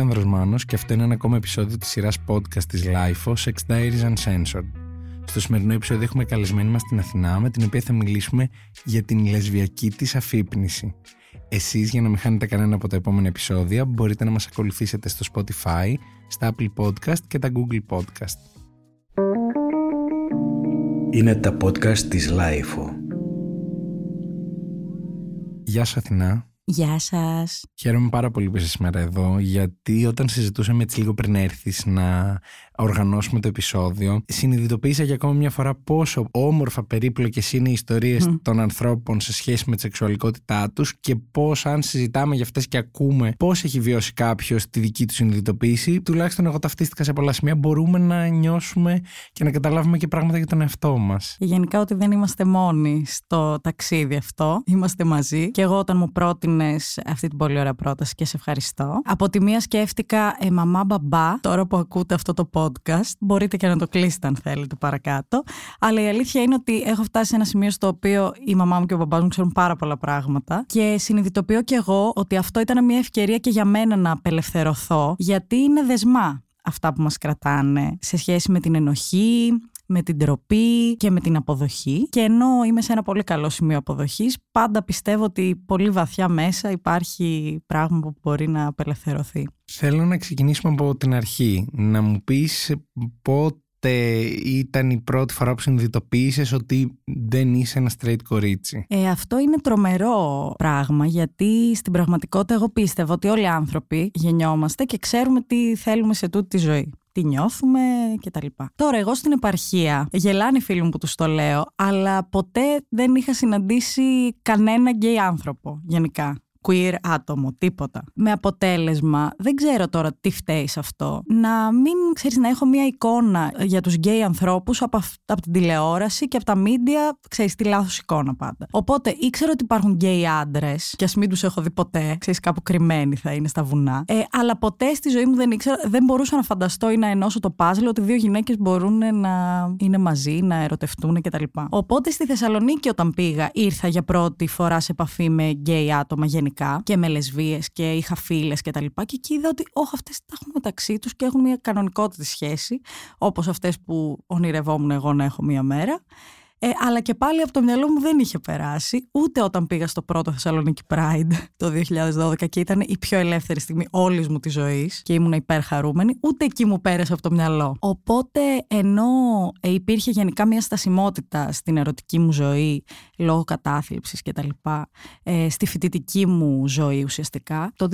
Αλέξανδρος Μάνος και αυτό είναι ένα ακόμα επεισόδιο της σειράς podcast της LIFO, Sex Diaries Uncensored. Στο σημερινό επεισόδιο έχουμε καλεσμένη μας την Αθηνά με την οποία θα μιλήσουμε για την λεσβιακή της αφύπνιση. Εσείς για να μην χάνετε κανένα από τα επόμενα επεισόδια μπορείτε να μας ακολουθήσετε στο Spotify, στα Apple Podcast και τα Google Podcast. Είναι τα podcast της LIFO. Γεια σου Αθηνά. Γεια σας. Χαίρομαι πάρα πολύ που είσαι σήμερα εδώ, γιατί όταν συζητούσαμε έτσι λίγο πριν έρθεις να οργανώσουμε το επεισόδιο, συνειδητοποίησα για ακόμα μια φορά πόσο όμορφα περίπλοκες είναι οι ιστορίες των ανθρώπων σε σχέση με τη σεξουαλικότητά τους και πώς, αν συζητάμε για αυτές και ακούμε πώς έχει βιώσει κάποιος τη δική του συνειδητοποίηση, τουλάχιστον εγώ ταυτίστηκα σε πολλά σημεία, μπορούμε να νιώσουμε και να καταλάβουμε και πράγματα για τον εαυτό μας. Γενικά ότι δεν είμαστε μόνοι στο ταξίδι αυτό. Είμαστε μαζί. Και εγώ όταν μου πρότεινες αυτή την πολύ ωραία πρόταση και σε ευχαριστώ. Από τη μία σκέφτηκα ε, μαμά μπαμπά, τώρα που ακούτε αυτό το podcast. Μπορείτε και να το κλείσετε αν θέλετε παρακάτω. Αλλά η αλήθεια είναι ότι έχω φτάσει σε ένα σημείο στο οποίο η μαμά μου και ο μπαμπάς μου ξέρουν πάρα πολλά πράγματα. Και συνειδητοποιώ και εγώ ότι αυτό ήταν μια ευκαιρία και για μένα να απελευθερωθώ, γιατί είναι δεσμά αυτά που μας κρατάνε σε σχέση με την ενοχή, με την τροπή και με την αποδοχή. Και ενώ είμαι σε ένα πολύ καλό σημείο αποδοχής, πάντα πιστεύω ότι πολύ βαθιά μέσα υπάρχει πράγμα που μπορεί να απελευθερωθεί. Θέλω να ξεκινήσουμε από την αρχή. Να μου πεις πότε ήταν η πρώτη φορά που συνειδητοποίησες ότι δεν είσαι ένας straight κορίτσι. Ε, αυτό είναι τρομερό πράγμα γιατί στην πραγματικότητα εγώ πίστευα ότι όλοι οι άνθρωποι γεννιόμαστε και ξέρουμε τι θέλουμε σε τούτη τη ζωή τι νιώθουμε κτλ. Τώρα, εγώ στην επαρχία, γελάνε οι φίλοι μου που τους το λέω, αλλά ποτέ δεν είχα συναντήσει κανένα γκέι άνθρωπο γενικά queer άτομο, τίποτα. Με αποτέλεσμα, δεν ξέρω τώρα τι φταίει σε αυτό, να μην ξέρεις να έχω μια εικόνα για τους γκέι ανθρώπους από, από την τηλεόραση και από τα μίντια, ξέρεις τη λάθος εικόνα πάντα. Οπότε ήξερα ότι υπάρχουν γκέι άντρες, και ας μην τους έχω δει ποτέ, ξέρεις κάπου κρυμμένοι θα είναι στα βουνά. Ε, αλλά ποτέ στη ζωή μου δεν ήξερα, δεν μπορούσα να φανταστώ ή να ενώσω το πάζλ ότι δύο γυναίκες μπορούν να είναι μαζί, να ερωτευτούν κτλ. Οπότε στη Θεσσαλονίκη όταν πήγα, ήρθα για πρώτη φορά σε επαφή με γκέι άτομα γενικά και με λεσβείες και είχα φίλες και τα λοιπά. Και εκεί είδα ότι όχι, αυτές τα έχουν μεταξύ τους και έχουν μια κανονικότητα σχέση, όπως αυτές που ονειρευόμουν εγώ να έχω μία μέρα. Ε, αλλά και πάλι από το μυαλό μου δεν είχε περάσει ούτε όταν πήγα στο πρώτο Θεσσαλονίκη Pride το 2012 και ήταν η πιο ελεύθερη στιγμή όλης μου της ζωής και ήμουν υπερχαρούμενη, ούτε εκεί μου πέρασε από το μυαλό. Οπότε ενώ ε, υπήρχε γενικά μια στασιμότητα στην ερωτική μου ζωή λόγω κατάθλιψης και τα λοιπά, ε, στη φοιτητική μου ζωή ουσιαστικά, το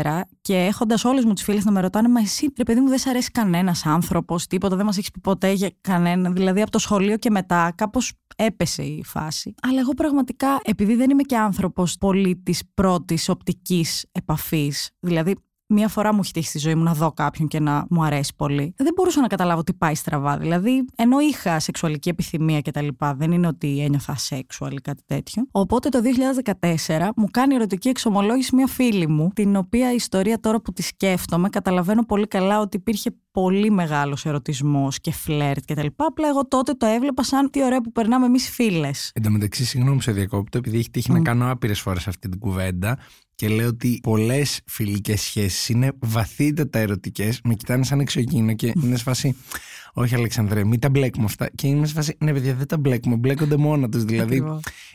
2014 και έχοντας όλες μου τις φίλες να με ρωτάνε «Μα εσύ, ρε παιδί μου, δεν σ' αρέσει κανένας άνθρωπος, τίποτα, δεν μας έχεις πει ποτέ για κανένα». Δηλαδή από το σχολείο και μετά μετά κάπως έπεσε η φάση. Αλλά εγώ πραγματικά, επειδή δεν είμαι και άνθρωπος πολύ της πρώτης οπτικής επαφής, δηλαδή μία φορά μου έχει τύχει στη ζωή μου να δω κάποιον και να μου αρέσει πολύ. Δεν μπορούσα να καταλάβω τι πάει στραβά. Δηλαδή, ενώ είχα σεξουαλική επιθυμία κτλ., δεν είναι ότι ένιωθα σεξουαλ ή κάτι τέτοιο. Οπότε το 2014 μου κάνει ερωτική εξομολόγηση μία φίλη μου, την οποία η ιστορία τώρα που τη σκέφτομαι, καταλαβαίνω πολύ καλά ότι υπήρχε πολύ μεγάλος ερωτισμός και φλερτ και τα λοιπά. Απλά εγώ τότε το έβλεπα σαν τι ωραία που περνάμε εμείς φίλες. Εν τω μεταξύ, συγγνώμη σε διακόπτω, επειδή έχει τύχει mm. να κάνω άπειρες φορές αυτή την κουβέντα και λέω ότι πολλές φιλικές σχέσεις είναι βαθύτατα ερωτικές. Με κοιτάνε σαν εξωγήινο και είναι σφασί. Όχι, Αλεξανδρέ, μην τα μπλέκουμε αυτά. Και είμαι σε φάση, ναι, παιδιά, δεν τα μπλέκουμε. Μπλέκονται μόνα τους. Δηλαδή,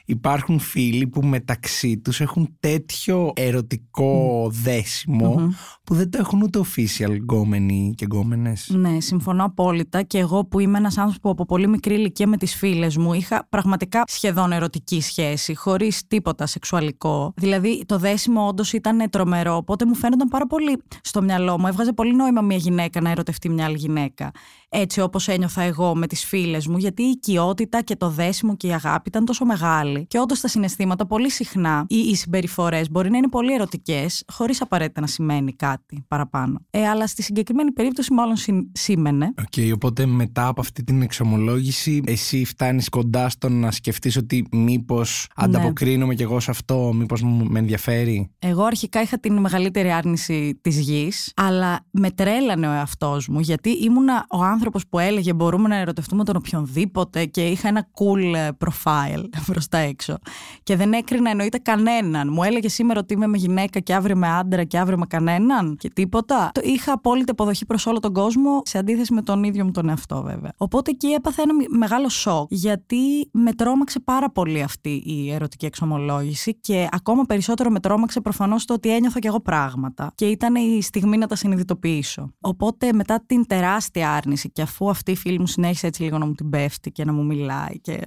υπάρχουν φίλοι που μεταξύ τους έχουν τέτοιο ερωτικό δέσιμο που δεν το έχουν ούτε official γκόμενοι και γκόμενες. Ναι, συμφωνώ απόλυτα. Και εγώ που είμαι ένας άνθρωπος που από πολύ μικρή ηλικία με τις φίλες μου είχα πραγματικά σχεδόν ερωτική σχέση, χωρίς τίποτα σεξουαλικό. Δηλαδή, το δέσιμο όντως ήταν τρομερό, οπότε μου φαίνονταν πάρα πολύ στο μυαλό μου. Έβγαζε πολύ νόημα μια γυναίκα να ερωτευτεί μια άλλη γυναίκα έτσι όπως ένιωθα εγώ με τις φίλες μου, γιατί η οικειότητα και το δέσιμο και η αγάπη ήταν τόσο μεγάλη. Και όντως τα συναισθήματα πολύ συχνά ή οι συμπεριφορές μπορεί να είναι πολύ ερωτικές, χωρίς απαραίτητα να σημαίνει κάτι παραπάνω. Ε, αλλά στη συγκεκριμένη περίπτωση μάλλον σήμαινε. OK, okay, οπότε μετά από αυτή την εξομολόγηση, εσύ φτάνεις κοντά στο να σκεφτείς ότι μήπως ναι. ανταποκρίνομαι κι εγώ σε αυτό, μήπως με ενδιαφέρει; Εγώ αρχικά είχα την μεγαλύτερη άρνηση της γης, αλλά με τρέλανε ο εαυτός μου, γιατί ήμουνα ο άνθρωπος που έλεγε μπορούμε να ερωτευτούμε τον οποιονδήποτε και είχα ένα cool ε, profile προς τα έξω. Και δεν έκρινα εννοείται κανέναν. Μου έλεγε σήμερα ότι είμαι με γυναίκα και αύριο με άντρα και αύριο με κανέναν και τίποτα. Το είχα απόλυτη αποδοχή προς όλο τον κόσμο, σε αντίθεση με τον ίδιο μου τον εαυτό βέβαια. Οπότε εκεί έπαθα ένα μεγάλο σοκ, γιατί με τρόμαξε πάρα πολύ αυτή η ερωτική εξομολόγηση και ακόμα περισσότερο με τρόμαξε προφανώς το ότι ένιωθα κι εγώ πράγματα. Και ήταν η στιγμή να τα συνειδητοποιήσω. Οπότε μετά την τεράστια άρνηση και αφού αυτή η φίλη μου συνέχισε έτσι λίγο να μου την πέφτει και να μου μιλάει και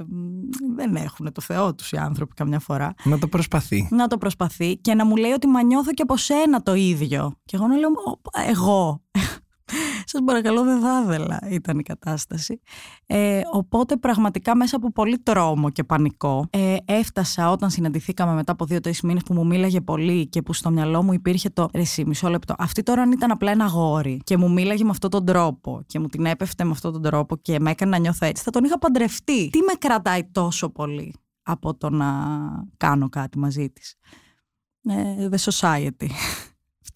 δεν έχουν το Θεό τους οι άνθρωποι καμιά φορά. Να το προσπαθεί. Να το προσπαθεί και να μου λέει ότι μα νιώθω και από σένα το ίδιο. Και εγώ να λέω, εγώ. Σας παρακαλώ δεν θα ήθελα ήταν η κατάσταση. Ε, οπότε πραγματικά μέσα από πολύ τρόμο και πανικό ε, έφτασα όταν συναντηθήκαμε μετά από δύο-τρεις μήνες που μου μίλαγε πολύ και που στο μυαλό μου υπήρχε το «Ρεσί, μισό λεπτό». Αυτή τώρα αν ήταν απλά ένα γόρι και μου μίλαγε με αυτόν τον τρόπο και μου την έπεφτε με αυτόν τον τρόπο και με έκανε να νιώθω έτσι, θα τον είχα παντρευτεί. Τι με κρατάει τόσο πολύ από το να κάνω κάτι μαζί της; Ε, the society.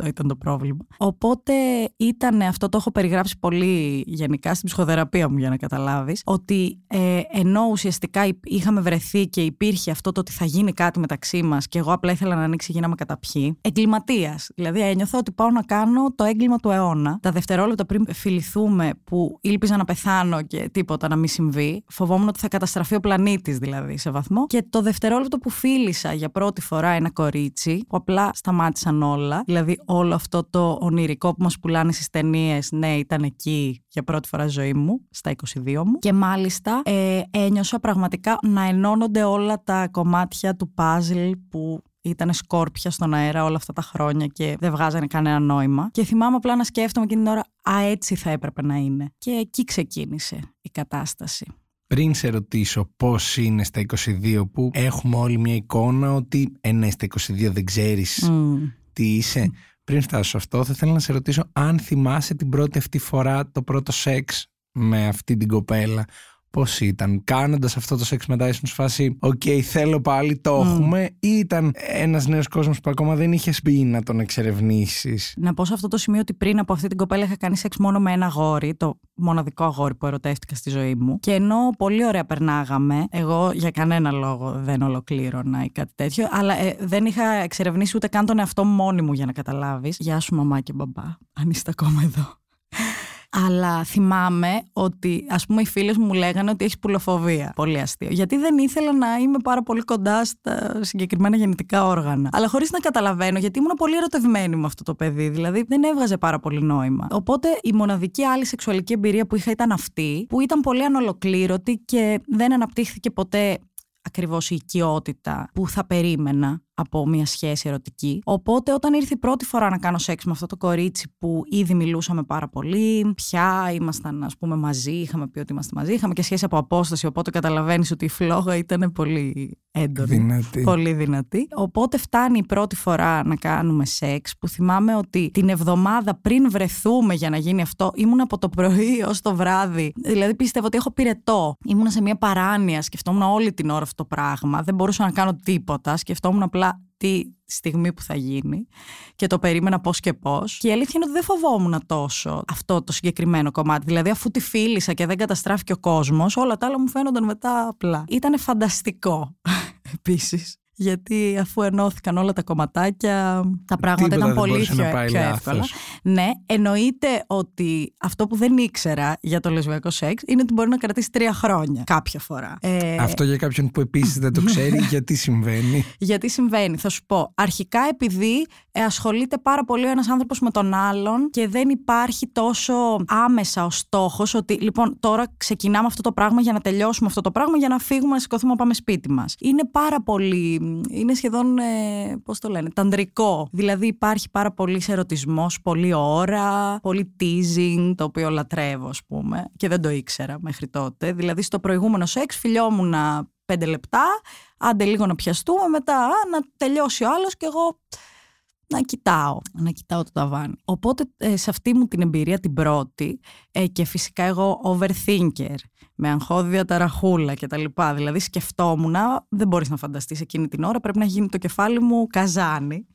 Αυτό ήταν το πρόβλημα. Οπότε ήταν αυτό, το έχω περιγράψει πολύ γενικά στην ψυχοθεραπεία μου για να καταλάβεις, ότι ε, ενώ ουσιαστικά είχαμε βρεθεί και υπήρχε αυτό το ότι θα γίνει κάτι μεταξύ μας και εγώ απλά ήθελα να ανοίξει γίναμε καταπιεί, εγκληματίας. Δηλαδή ένιωθα ότι πάω να κάνω το έγκλημα του αιώνα. Τα δευτερόλεπτα πριν φιληθούμε που ήλπιζα να πεθάνω και τίποτα να μην συμβεί, φοβόμουν ότι θα καταστραφεί ο πλανήτης δηλαδή σε βαθμό. Και το δευτερόλεπτο που φίλησα για πρώτη φορά ένα κορίτσι, που απλά σταμάτησαν όλα, δηλαδή όλο αυτό το ονειρικό που μας πουλάνε στις ταινίες, ναι, ήταν εκεί για πρώτη φορά ζωή μου, στα 22 μου. Και μάλιστα ε, ένιωσα πραγματικά να ενώνονται όλα τα κομμάτια του παζλ που ήταν σκόρπια στον αέρα όλα αυτά τα χρόνια και δεν βγάζανε κανένα νόημα. Και θυμάμαι απλά να σκέφτομαι εκείνη την ώρα, α, έτσι θα έπρεπε να είναι. Και εκεί ξεκίνησε η κατάσταση. Πριν σε ρωτήσω πώς είναι στα 22 που έχουμε όλη μια εικόνα ότι ε, ναι, στα 22 δεν ξέρεις τι είσαι. Πριν φτάσω σε αυτό, θα ήθελα να σε ρωτήσω αν θυμάσαι την πρώτη αυτή φορά το πρώτο σεξ με αυτή την κοπέλα. Πώς ήταν, κάνοντας αυτό το σεξ μετά, ήσουν σε φάση, Οκ, θέλω πάλι, το έχουμε, ή ήταν ένας νέος κόσμος που ακόμα δεν είχες μπει να τον εξερευνήσεις; Να πω σε αυτό το σημείο ότι πριν από αυτή την κοπέλα είχα κάνει σεξ μόνο με ένα αγόρι, το μοναδικό αγόρι που ερωτεύτηκα στη ζωή μου. Και ενώ πολύ ωραία περνάγαμε, εγώ για κανένα λόγο δεν ολοκλήρωνα ή κάτι τέτοιο, αλλά ε, δεν είχα εξερευνήσει ούτε καν τον εαυτό μου μόνη μου για να καταλάβεις. Γεια σου, μαμά και μπαμπά, αν είστε ακόμα εδώ. Αλλά θυμάμαι ότι, ας πούμε, οι φίλες μου λέγανε ότι έχεις πουλοφοβία. Πολύ αστείο. Γιατί δεν ήθελα να είμαι πάρα πολύ κοντά στα συγκεκριμένα γεννητικά όργανα. Αλλά χωρίς να καταλαβαίνω, γιατί ήμουν πολύ ερωτευμένη με αυτό το παιδί. Δηλαδή δεν έβγαζε πάρα πολύ νόημα. Οπότε η μοναδική άλλη σεξουαλική εμπειρία που είχα ήταν αυτή, που ήταν πολύ ανολοκλήρωτη και δεν αναπτύχθηκε ποτέ ακριβώς η οικειότητα που θα περίμενα από μια σχέση ερωτική. Οπότε όταν ήρθε η πρώτη φορά να κάνω σεξ με αυτό το κορίτσι που ήδη μιλούσαμε πάρα πολύ, πια ήμασταν ας πούμε μαζί, είχαμε πει ότι είμαστε μαζί, είχαμε και σχέση από απόσταση, οπότε καταλαβαίνεις ότι η φλόγα ήταν πολύ έντονη. Δυνατή. Πολύ δυνατή. Οπότε φτάνει η πρώτη φορά να κάνουμε σεξ που θυμάμαι ότι την εβδομάδα πριν βρεθούμε για να γίνει αυτό ήμουν από το πρωί ως το βράδυ. Δηλαδή πίστευα ότι έχω πυρετό. Ήμουν σε μια παράνοια, σκεφτόμουν όλη την ώρα αυτό το πράγμα. Δεν μπορούσα να κάνω τίποτα. Σκεφτόμουν απλά τη στιγμή που θα γίνει και το περίμενα πώς και πώς. Και η αλήθεια είναι ότι δεν φοβόμουν τόσο αυτό το συγκεκριμένο κομμάτι. Δηλαδή αφού τη φίλησα και δεν καταστράφηκε ο κόσμος όλα τα άλλα μου φαίνονταν μετά απλά. Ήταν φανταστικό επίσης γιατί αφού ενώθηκαν όλα τα κομματάκια, τα πράγματα ήταν πολύ πιο, πιο εύκολα. Ναι, εννοείται ότι αυτό που δεν ήξερα για το λεσβιακό σεξ είναι ότι μπορεί να κρατήσει τρία χρόνια κάποια φορά. Ε... Αυτό για κάποιον που επίσης δεν το ξέρει, γιατί συμβαίνει. γιατί συμβαίνει, θα σου πω. Αρχικά επειδή ε, ασχολείται πάρα πολύ ο ένας άνθρωπος με τον άλλον και δεν υπάρχει τόσο άμεσα ο στόχος ότι λοιπόν τώρα ξεκινάμε αυτό το πράγμα για να τελειώσουμε αυτό το πράγμα για να φύγουμε να σηκωθούμε να πάμε σπίτι μας. Είναι πάρα πολύ είναι σχεδόν, ε, πώς το λένε, ταντρικό. Δηλαδή υπάρχει πάρα πολύς ερωτισμός, πολλή ώρα, πολύ teasing, το οποίο λατρεύω, ας πούμε, και δεν το ήξερα μέχρι τότε. Δηλαδή στο προηγούμενο σεξ φιλιόμουν πέντε λεπτά, άντε λίγο να πιαστούμε, μετά να τελειώσει ο άλλος και εγώ να κοιτάω, να κοιτάω το ταβάνι. Οπότε ε, σε αυτή μου την εμπειρία την πρώτη ε, και φυσικά εγώ overthinker με αγχώδια ταραχούλα και τα λοιπά. Δηλαδή σκεφτόμουν, δεν μπορείς να φανταστείς εκείνη την ώρα, πρέπει να γίνει το κεφάλι μου καζάνι.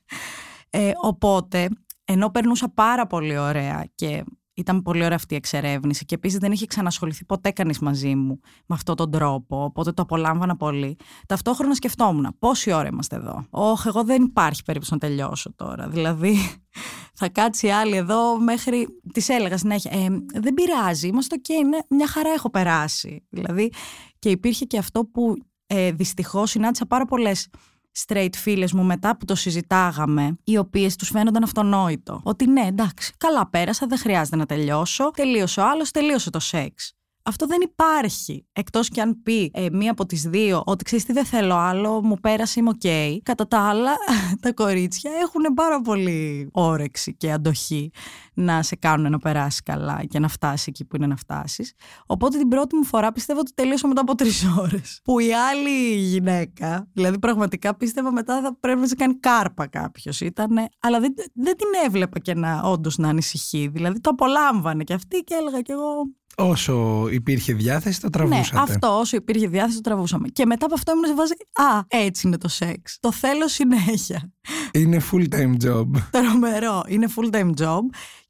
Ε, οπότε, ενώ περνούσα πάρα πολύ ωραία και ήταν πολύ ωραία αυτή η εξερεύνηση και επίσης δεν είχε ξανασχοληθεί ποτέ κανείς μαζί μου με αυτόν τον τρόπο. Οπότε το απολάμβανα πολύ. Ταυτόχρονα σκεφτόμουν πόση ώρα είμαστε εδώ. Όχι, εγώ δεν υπάρχει περίπτωση να τελειώσω τώρα. Δηλαδή, θα κάτσει άλλη εδώ μέχρι. Της έλεγα συνέχεια. Ε, δεν πειράζει, είμαστε και okay, μια χαρά έχω περάσει. Δηλαδή, και υπήρχε και αυτό που ε, δυστυχώς συνάντησα πάρα πολλές straight φίλες μου μετά που το συζητάγαμε, οι οποίες τους φαίνονταν αυτονόητο. Ότι ναι, εντάξει, καλά πέρασα, δεν χρειάζεται να τελειώσω. Τελείωσε ο άλλος, τελείωσε το σεξ. Αυτό δεν υπάρχει. Εκτός κι αν πει ε, μία από τις δύο ότι ξέρεις τι δεν θέλω άλλο, μου πέρασε, είμαι οκ. Κατά τα άλλα, τα κορίτσια έχουν πάρα πολύ όρεξη και αντοχή να σε κάνουν να περάσεις καλά και να φτάσεις εκεί που είναι να φτάσεις. Οπότε την πρώτη μου φορά πιστεύω ότι τελείωσα μετά από τρεις ώρες. Που η άλλη γυναίκα, δηλαδή πραγματικά πίστευα μετά θα πρέπει να σε κάνει κάρπα κάποιος. Ήτανε, αλλά δεν, δεν την έβλεπα και να όντως να ανησυχεί. Δηλαδή το απολάμβανε και αυτή και έλεγα κι εγώ Όσο υπήρχε διάθεση, το τραβούσατε. Ναι, αυτό, όσο υπήρχε διάθεση, το τραβούσαμε. Και μετά από αυτό ήμουν σε βάση. Α, έτσι είναι το σεξ. Το θέλω συνέχεια. Είναι full time job. Τρομερό. Είναι full time job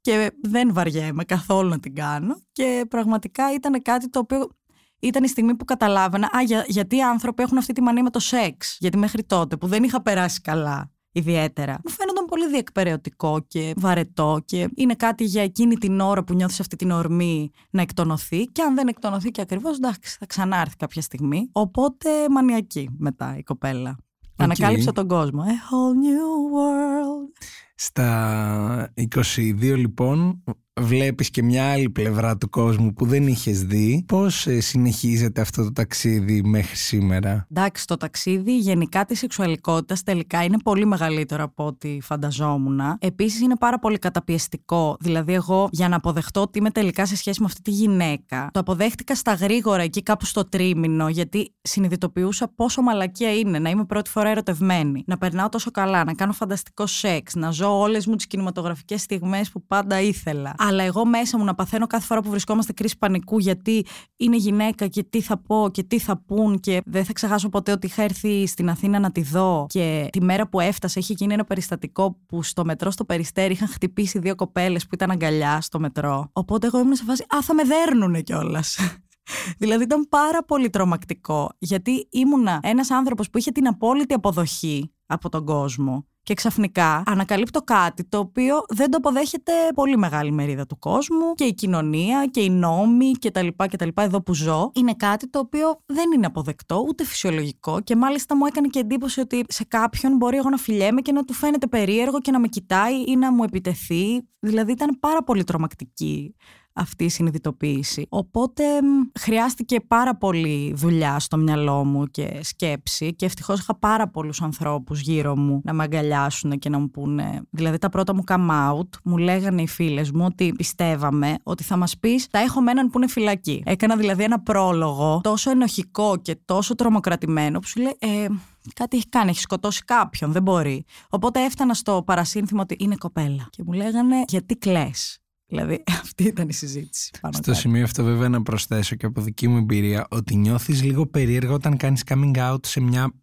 και δεν βαριέμαι καθόλου να την κάνω. Και πραγματικά ήταν κάτι το οποίο ήταν η στιγμή που καταλάβαινα. Α, γιατί οι άνθρωποι έχουν αυτή τη μανία με το σεξ. Γιατί μέχρι τότε που δεν είχα περάσει καλά ιδιαίτερα. Μου φαίνονταν πολύ διεκπαιρεωτικό και βαρετό και είναι κάτι για εκείνη την ώρα που νιώθεις αυτή την ορμή να εκτονωθεί και αν δεν εκτονωθεί και ακριβώς εντάξει θα ξανάρθει κάποια στιγμή. Οπότε μανιακή μετά η κοπέλα. Okay. Ανακάλυψα τον κόσμο. A whole new world. Στα 22 λοιπόν βλέπεις και μια άλλη πλευρά του κόσμου που δεν είχες δει. Πώς ε, συνεχίζεται αυτό το ταξίδι μέχρι σήμερα; Εντάξει, το ταξίδι γενικά της σεξουαλικότητας τελικά είναι πολύ μεγαλύτερο από ό,τι φανταζόμουν. Επίσης είναι πάρα πολύ καταπιεστικό. Δηλαδή εγώ για να αποδεχτώ ότι είμαι τελικά σε σχέση με αυτή τη γυναίκα, το αποδέχτηκα στα γρήγορα εκεί κάπου στο τρίμηνο γιατί συνειδητοποιούσα πόσο μαλακία είναι να είμαι πρώτη φορά ερωτευμένη, να περνάω τόσο καλά, να κάνω φανταστικό σεξ, να ζω όλες μου τις κινηματογραφικές στιγμές που πάντα ήθελα αλλά εγώ μέσα μου να παθαίνω κάθε φορά που βρισκόμαστε κρίση πανικού γιατί είναι γυναίκα και τι θα πω και τι θα πούν και δεν θα ξεχάσω ποτέ ότι είχα έρθει στην Αθήνα να τη δω και τη μέρα που έφτασε είχε γίνει ένα περιστατικό που στο μετρό στο Περιστέρι είχαν χτυπήσει δύο κοπέλες που ήταν αγκαλιά στο μετρό. Οπότε εγώ ήμουν σε φάση «Α, θα με δέρνουνε κιόλας. δηλαδή ήταν πάρα πολύ τρομακτικό γιατί ήμουνα ένας άνθρωπος που είχε την απόλυτη αποδοχή από τον κόσμο και ξαφνικά ανακαλύπτω κάτι το οποίο δεν το αποδέχεται πολύ μεγάλη μερίδα του κόσμου και η κοινωνία και οι νόμοι και τα λοιπά και τα λοιπά εδώ που ζω. Είναι κάτι το οποίο δεν είναι αποδεκτό ούτε φυσιολογικό και μάλιστα μου έκανε και εντύπωση ότι σε κάποιον μπορεί εγώ να φιλιέμαι και να του φαίνεται περίεργο και να με κοιτάει ή να μου επιτεθεί. Δηλαδή ήταν πάρα πολύ τρομακτική αυτή η συνειδητοποίηση. Οπότε χρειάστηκε πάρα πολύ δουλειά στο μυαλό μου και σκέψη και ευτυχώς είχα πάρα πολλούς ανθρώπους γύρω μου να με αγκαλιάσουν και να μου πούνε. Δηλαδή τα πρώτα μου come out μου λέγανε οι φίλες μου ότι πιστεύαμε ότι θα μας πεις τα έχω με έναν που είναι φυλακή. Έκανα δηλαδή ένα πρόλογο τόσο ενοχικό και τόσο τρομοκρατημένο που σου λέει ε, κάτι έχει κάνει, έχει σκοτώσει κάποιον, δεν μπορεί. Οπότε έφτανα στο παρασύνθημα ότι είναι κοπέλα. Και μου λέγανε, γιατί κλαις. Δηλαδή αυτή ήταν η συζήτηση. Πάνω Στο σημείο αυτό βέβαια να προσθέσω και από δική μου εμπειρία ότι νιώθεις λίγο περίεργα όταν κάνεις coming out σε μια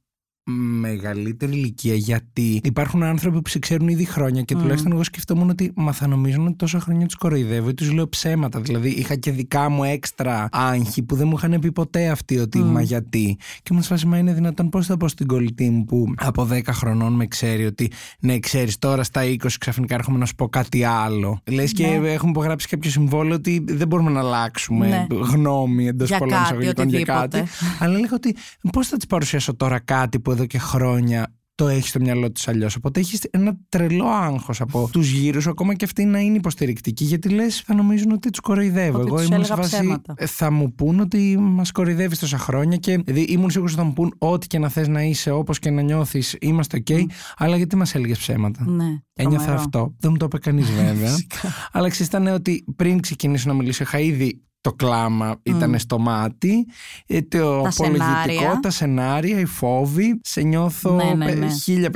μεγαλύτερη ηλικία γιατί υπάρχουν άνθρωποι που σε ξέρουν ήδη χρόνια και mm. τουλάχιστον εγώ σκεφτόμουν ότι μα θα νομίζουν ότι τόσα χρόνια τους κοροϊδεύω ή τους λέω ψέματα. Δηλαδή είχα και δικά μου έξτρα άγχη που δεν μου είχαν πει ποτέ αυτοί ότι mm. μα γιατί. Και μου σφάσει, μα είναι δυνατόν πώς θα πω στην κολλητή μου που από 10 χρονών με ξέρει ότι ναι, ξέρεις τώρα στα 20 ξαφνικά έρχομαι να σου πω κάτι άλλο. Λες και ναι. έχουμε υπογράψει κάποιο συμβόλαιο ότι δεν μπορούμε να αλλάξουμε ναι. γνώμη εντός πολλών εισαγωγικών για κάτι. Αλλά λέγω ότι πώς θα της παρουσιάσω τώρα κάτι που εδώ και χρόνια το έχεις στο μυαλό τη αλλιώς. Οπότε έχεις ένα τρελό άγχος από τους γύρους, ακόμα και αυτοί να είναι υποστηρικτικοί, γιατί λες, θα νομίζουν ότι τους κοροϊδεύω. Εγώ ήμουν σε βάση. Ε, θα μου πούν ότι μας κοροϊδεύεις τόσα χρόνια και δηλαδή, ήμουν σίγουρος ότι θα μου πούν ό,τι και να θες να είσαι, όπως και να νιώθεις, είμαστε OK, αλλά γιατί μας έλεγες ψέματα; Ναι. Ένιωθα αυτό. Δεν μου το είπε κανείς βέβαια. αλλά ξέρεις, ήταν ότι πριν ξεκινήσω να μιλήσω, είχα ήδη το κλάμα ήταν στο μάτι, ε, το απολογητικό, τα σενάρια, οι φόβοι. Σε νιώθω ναι, ναι, ναι.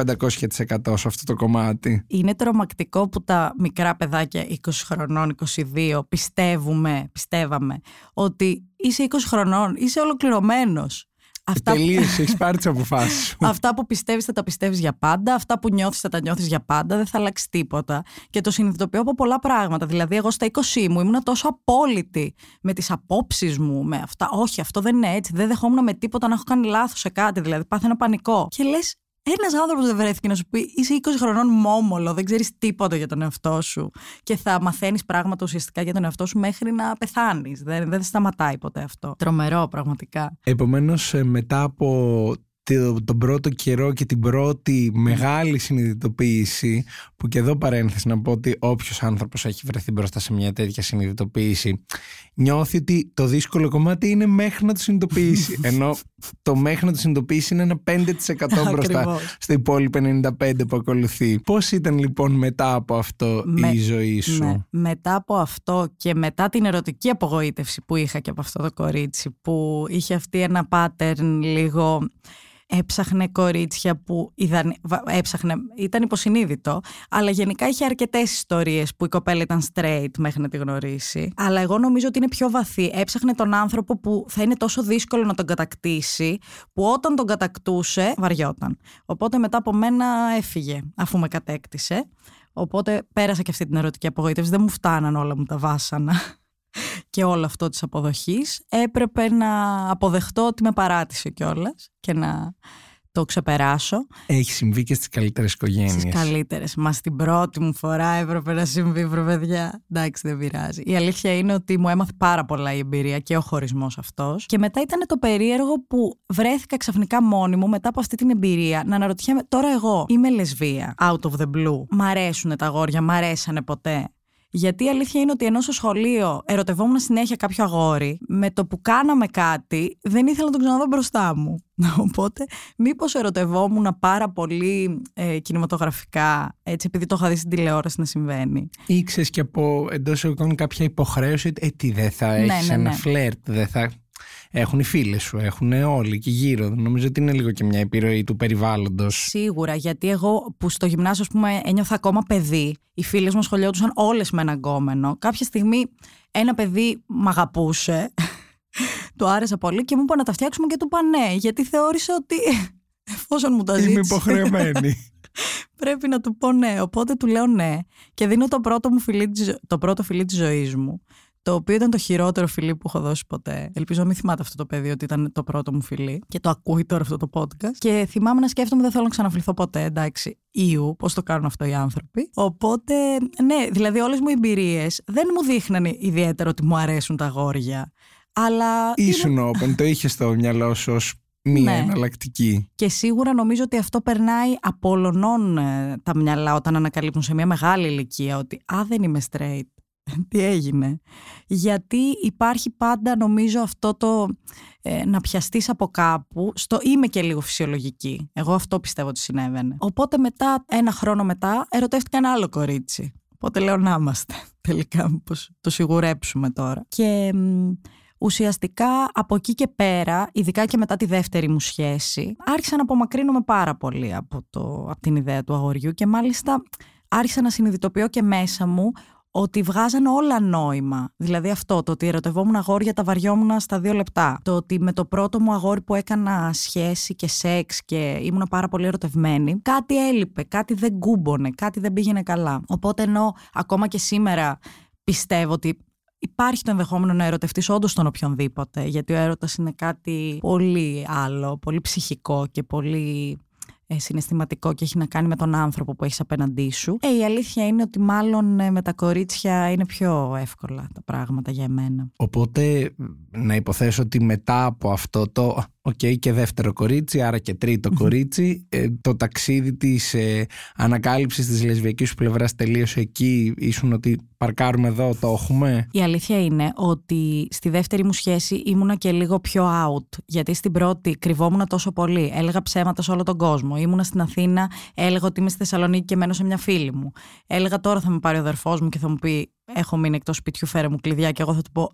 1500% σε αυτό το κομμάτι. Είναι τρομακτικό που τα μικρά παιδάκια 20 χρονών, 22 πιστεύουμε, πιστεύαμε ότι είσαι 20 χρονών, είσαι ολοκληρωμένος. Αυτά... Τελείωσε, έχεις πάρει τις αποφάσεις σου. Αυτά που πιστεύεις θα τα πιστεύεις για πάντα. Αυτά που νιώθεις θα τα νιώθεις για πάντα. Δεν θα αλλάξει τίποτα. Και το συνειδητοποιώ από πολλά πράγματα. Δηλαδή, εγώ στα 20 μου ήμουν τόσο απόλυτη με τις απόψεις μου, με αυτά. Όχι, αυτό δεν είναι έτσι. Δεν δεχόμουν με τίποτα να έχω κάνει λάθος σε κάτι. Δηλαδή, πάθαινα πανικό. Και λες, ένας άνθρωπος δεν βρέθηκε να σου πει είσαι 20 χρονών μόμολο, δεν ξέρεις τίποτα για τον εαυτό σου και θα μαθαίνεις πράγματα ουσιαστικά για τον εαυτό σου μέχρι να πεθάνεις. Δεν, δεν σταματάει ποτέ αυτό. Τρομερό, πραγματικά. Επομένως, ε, μετά από τον πρώτο καιρό και την πρώτη μεγάλη συνειδητοποίηση που και εδώ παρένθεση να πω ότι όποιος άνθρωπος έχει βρεθεί μπροστά σε μια τέτοια συνειδητοποίηση νιώθει ότι το δύσκολο κομμάτι είναι μέχρι να το συνειδητοποιήσει ενώ το μέχρι να το συνειδητοποιήσει είναι ένα 5% μπροστά στο υπόλοιπο 95% που ακολουθεί. Πώς ήταν λοιπόν μετά από αυτό η ζωή σου; Ναι. Μετά από αυτό και μετά την ερωτική απογοήτευση που είχα και από αυτό το κορίτσι που είχε αυτή ένα pattern λίγο έψαχνε κορίτσια που ιδαν... έψαχνε, ήταν υποσυνείδητο, αλλά γενικά είχε αρκετές ιστορίες που η κοπέλα ήταν straight μέχρι να τη γνωρίσει. Αλλά εγώ νομίζω ότι είναι πιο βαθύ. Έψαχνε τον άνθρωπο που θα είναι τόσο δύσκολο να τον κατακτήσει, που όταν τον κατακτούσε, βαριόταν. Οπότε μετά από μένα έφυγε, αφού με κατέκτησε. Οπότε πέρασα και αυτή την ερωτική απογοήτευση. Δεν μου φτάναν όλα μου τα βάσανα και όλο αυτό της αποδοχής έπρεπε να αποδεχτώ ότι με παράτησε κιόλας και να το ξεπεράσω. Έχει συμβεί και στις καλύτερες οικογένειες. Στις καλύτερες. Μα στην πρώτη μου φορά έπρεπε να συμβεί, βρε παιδιά. Εντάξει, δεν πειράζει. Η αλήθεια είναι ότι μου έμαθε πάρα πολλά η εμπειρία και ο χωρισμός αυτός. Και μετά ήταν το περίεργο που βρέθηκα ξαφνικά μόνη μου μετά από αυτή την εμπειρία να αναρωτιέμαι τώρα εγώ είμαι λεσβία, out of the blue. Μ' αρέσουν τα αγόρια, μ' αρέσανε ποτέ. Γιατί η αλήθεια είναι ότι ενώ στο σχολείο ερωτευόμουν συνέχεια κάποιο αγόρι, με το που κάναμε κάτι δεν ήθελα να τον ξαναδώ μπροστά μου. Οπότε, μήπως ερωτευόμουν πάρα πολύ ε, κινηματογραφικά, έτσι επειδή το είχα δει στην τηλεόραση να συμβαίνει. Ήξερες και από εντός εικόνων κάποια υποχρέωση, ε, τι δεν θα έχεις ναι, ναι, ένα ναι. φλερτ, δεν θα έχουν οι φίλε σου, έχουν όλοι και γύρω. Νομίζω ότι είναι λίγο και μια επιρροή του περιβάλλοντος. Σίγουρα, γιατί εγώ που στο γυμνάσιο, ας πούμε, ένιωθα ακόμα παιδί, οι φίλες μου σχολιόντουσαν όλες με έναν γκόμενο. Κάποια στιγμή ένα παιδί μ' αγαπούσε. του άρεσε πολύ και μου είπα να τα φτιάξουμε και του είπα ναι, γιατί θεώρησε ότι εφόσον μου τα ζήτησε. Είμαι υποχρεωμένη. πρέπει να του πω ναι. Οπότε του λέω ναι. Και δίνω το πρώτο, μου φιλί, το πρώτο φιλί της ζωής μου το οποίο ήταν το χειρότερο φιλί που έχω δώσει ποτέ. Ελπίζω να μην θυμάται αυτό το παιδί ότι ήταν το πρώτο μου φιλί και το ακούει τώρα αυτό το podcast. Και θυμάμαι να σκέφτομαι δεν θέλω να ξαναφληθώ ποτέ, εντάξει. Ιου, πώς το κάνουν αυτό οι άνθρωποι. Οπότε, ναι, δηλαδή όλες μου οι εμπειρίες δεν μου δείχναν ιδιαίτερα ότι μου αρέσουν τα γόρια. Αλλά. Ήσουν open, το είχες στο μυαλό σου ως μία ναι. εναλλακτική. Και σίγουρα νομίζω ότι αυτό περνάει απολωνών ε, τα μυαλά όταν ανακαλύπτουν σε μια μεγάλη ηλικία ότι Α, δεν είμαι straight. τι έγινε. Γιατί υπάρχει πάντα νομίζω αυτό το ε, να πιαστείς από κάπου στο είμαι και λίγο φυσιολογική. Εγώ αυτό πιστεύω ότι συνέβαινε. Οπότε μετά, ένα χρόνο μετά, ερωτεύτηκα ένα άλλο κορίτσι. Οπότε λέω να είμαστε τελικά, πως το σιγουρέψουμε τώρα. Και ουσιαστικά από εκεί και πέρα, ειδικά και μετά τη δεύτερη μου σχέση, άρχισα να απομακρύνομαι πάρα πολύ από, το, από την ιδέα του αγοριού και μάλιστα άρχισα να συνειδητοποιώ και μέσα μου ότι βγάζανε όλα νόημα. Δηλαδή αυτό, το ότι ερωτευόμουν αγόρια τα βαριόμουν στα δύο λεπτά. Το ότι με το πρώτο μου αγόρι που έκανα σχέση και σεξ και ήμουν πάρα πολύ ερωτευμένη, κάτι έλειπε, κάτι δεν κούμπονε, κάτι δεν πήγαινε καλά. Οπότε ενώ ακόμα και σήμερα πιστεύω ότι υπάρχει το ενδεχόμενο να ερωτευτείς όντως τον οποιονδήποτε, γιατί ο έρωτας είναι κάτι πολύ άλλο, πολύ ψυχικό και πολύ ε, συναισθηματικό και έχει να κάνει με τον άνθρωπο που έχεις απέναντί σου. Ε, η αλήθεια είναι ότι μάλλον ε, με τα κορίτσια είναι πιο εύκολα τα πράγματα για εμένα. Οπότε να υποθέσω ότι μετά από αυτό το OK, okay, και δεύτερο κορίτσι, άρα και τρίτο κορίτσι. Ε, το ταξίδι της ε, ανακάλυψης της λεσβιακής σου πλευράς τελείωσε εκεί. Ήσουν ότι παρκάρουμε εδώ, το έχουμε; Η αλήθεια είναι ότι στη δεύτερη μου σχέση ήμουνα και λίγο πιο out. Γιατί στην πρώτη κρυβόμουν τόσο πολύ. Έλεγα ψέματα σε όλο τον κόσμο. Ήμουνα στην Αθήνα, έλεγα ότι είμαι στη Θεσσαλονίκη και μένω σε μια φίλη μου. Έλεγα τώρα θα με πάρει ο αδερφός μου και θα μου πει: Έχω μείνει εκτός σπιτιού, φέρε μου κλειδιά. Και εγώ θα του πω: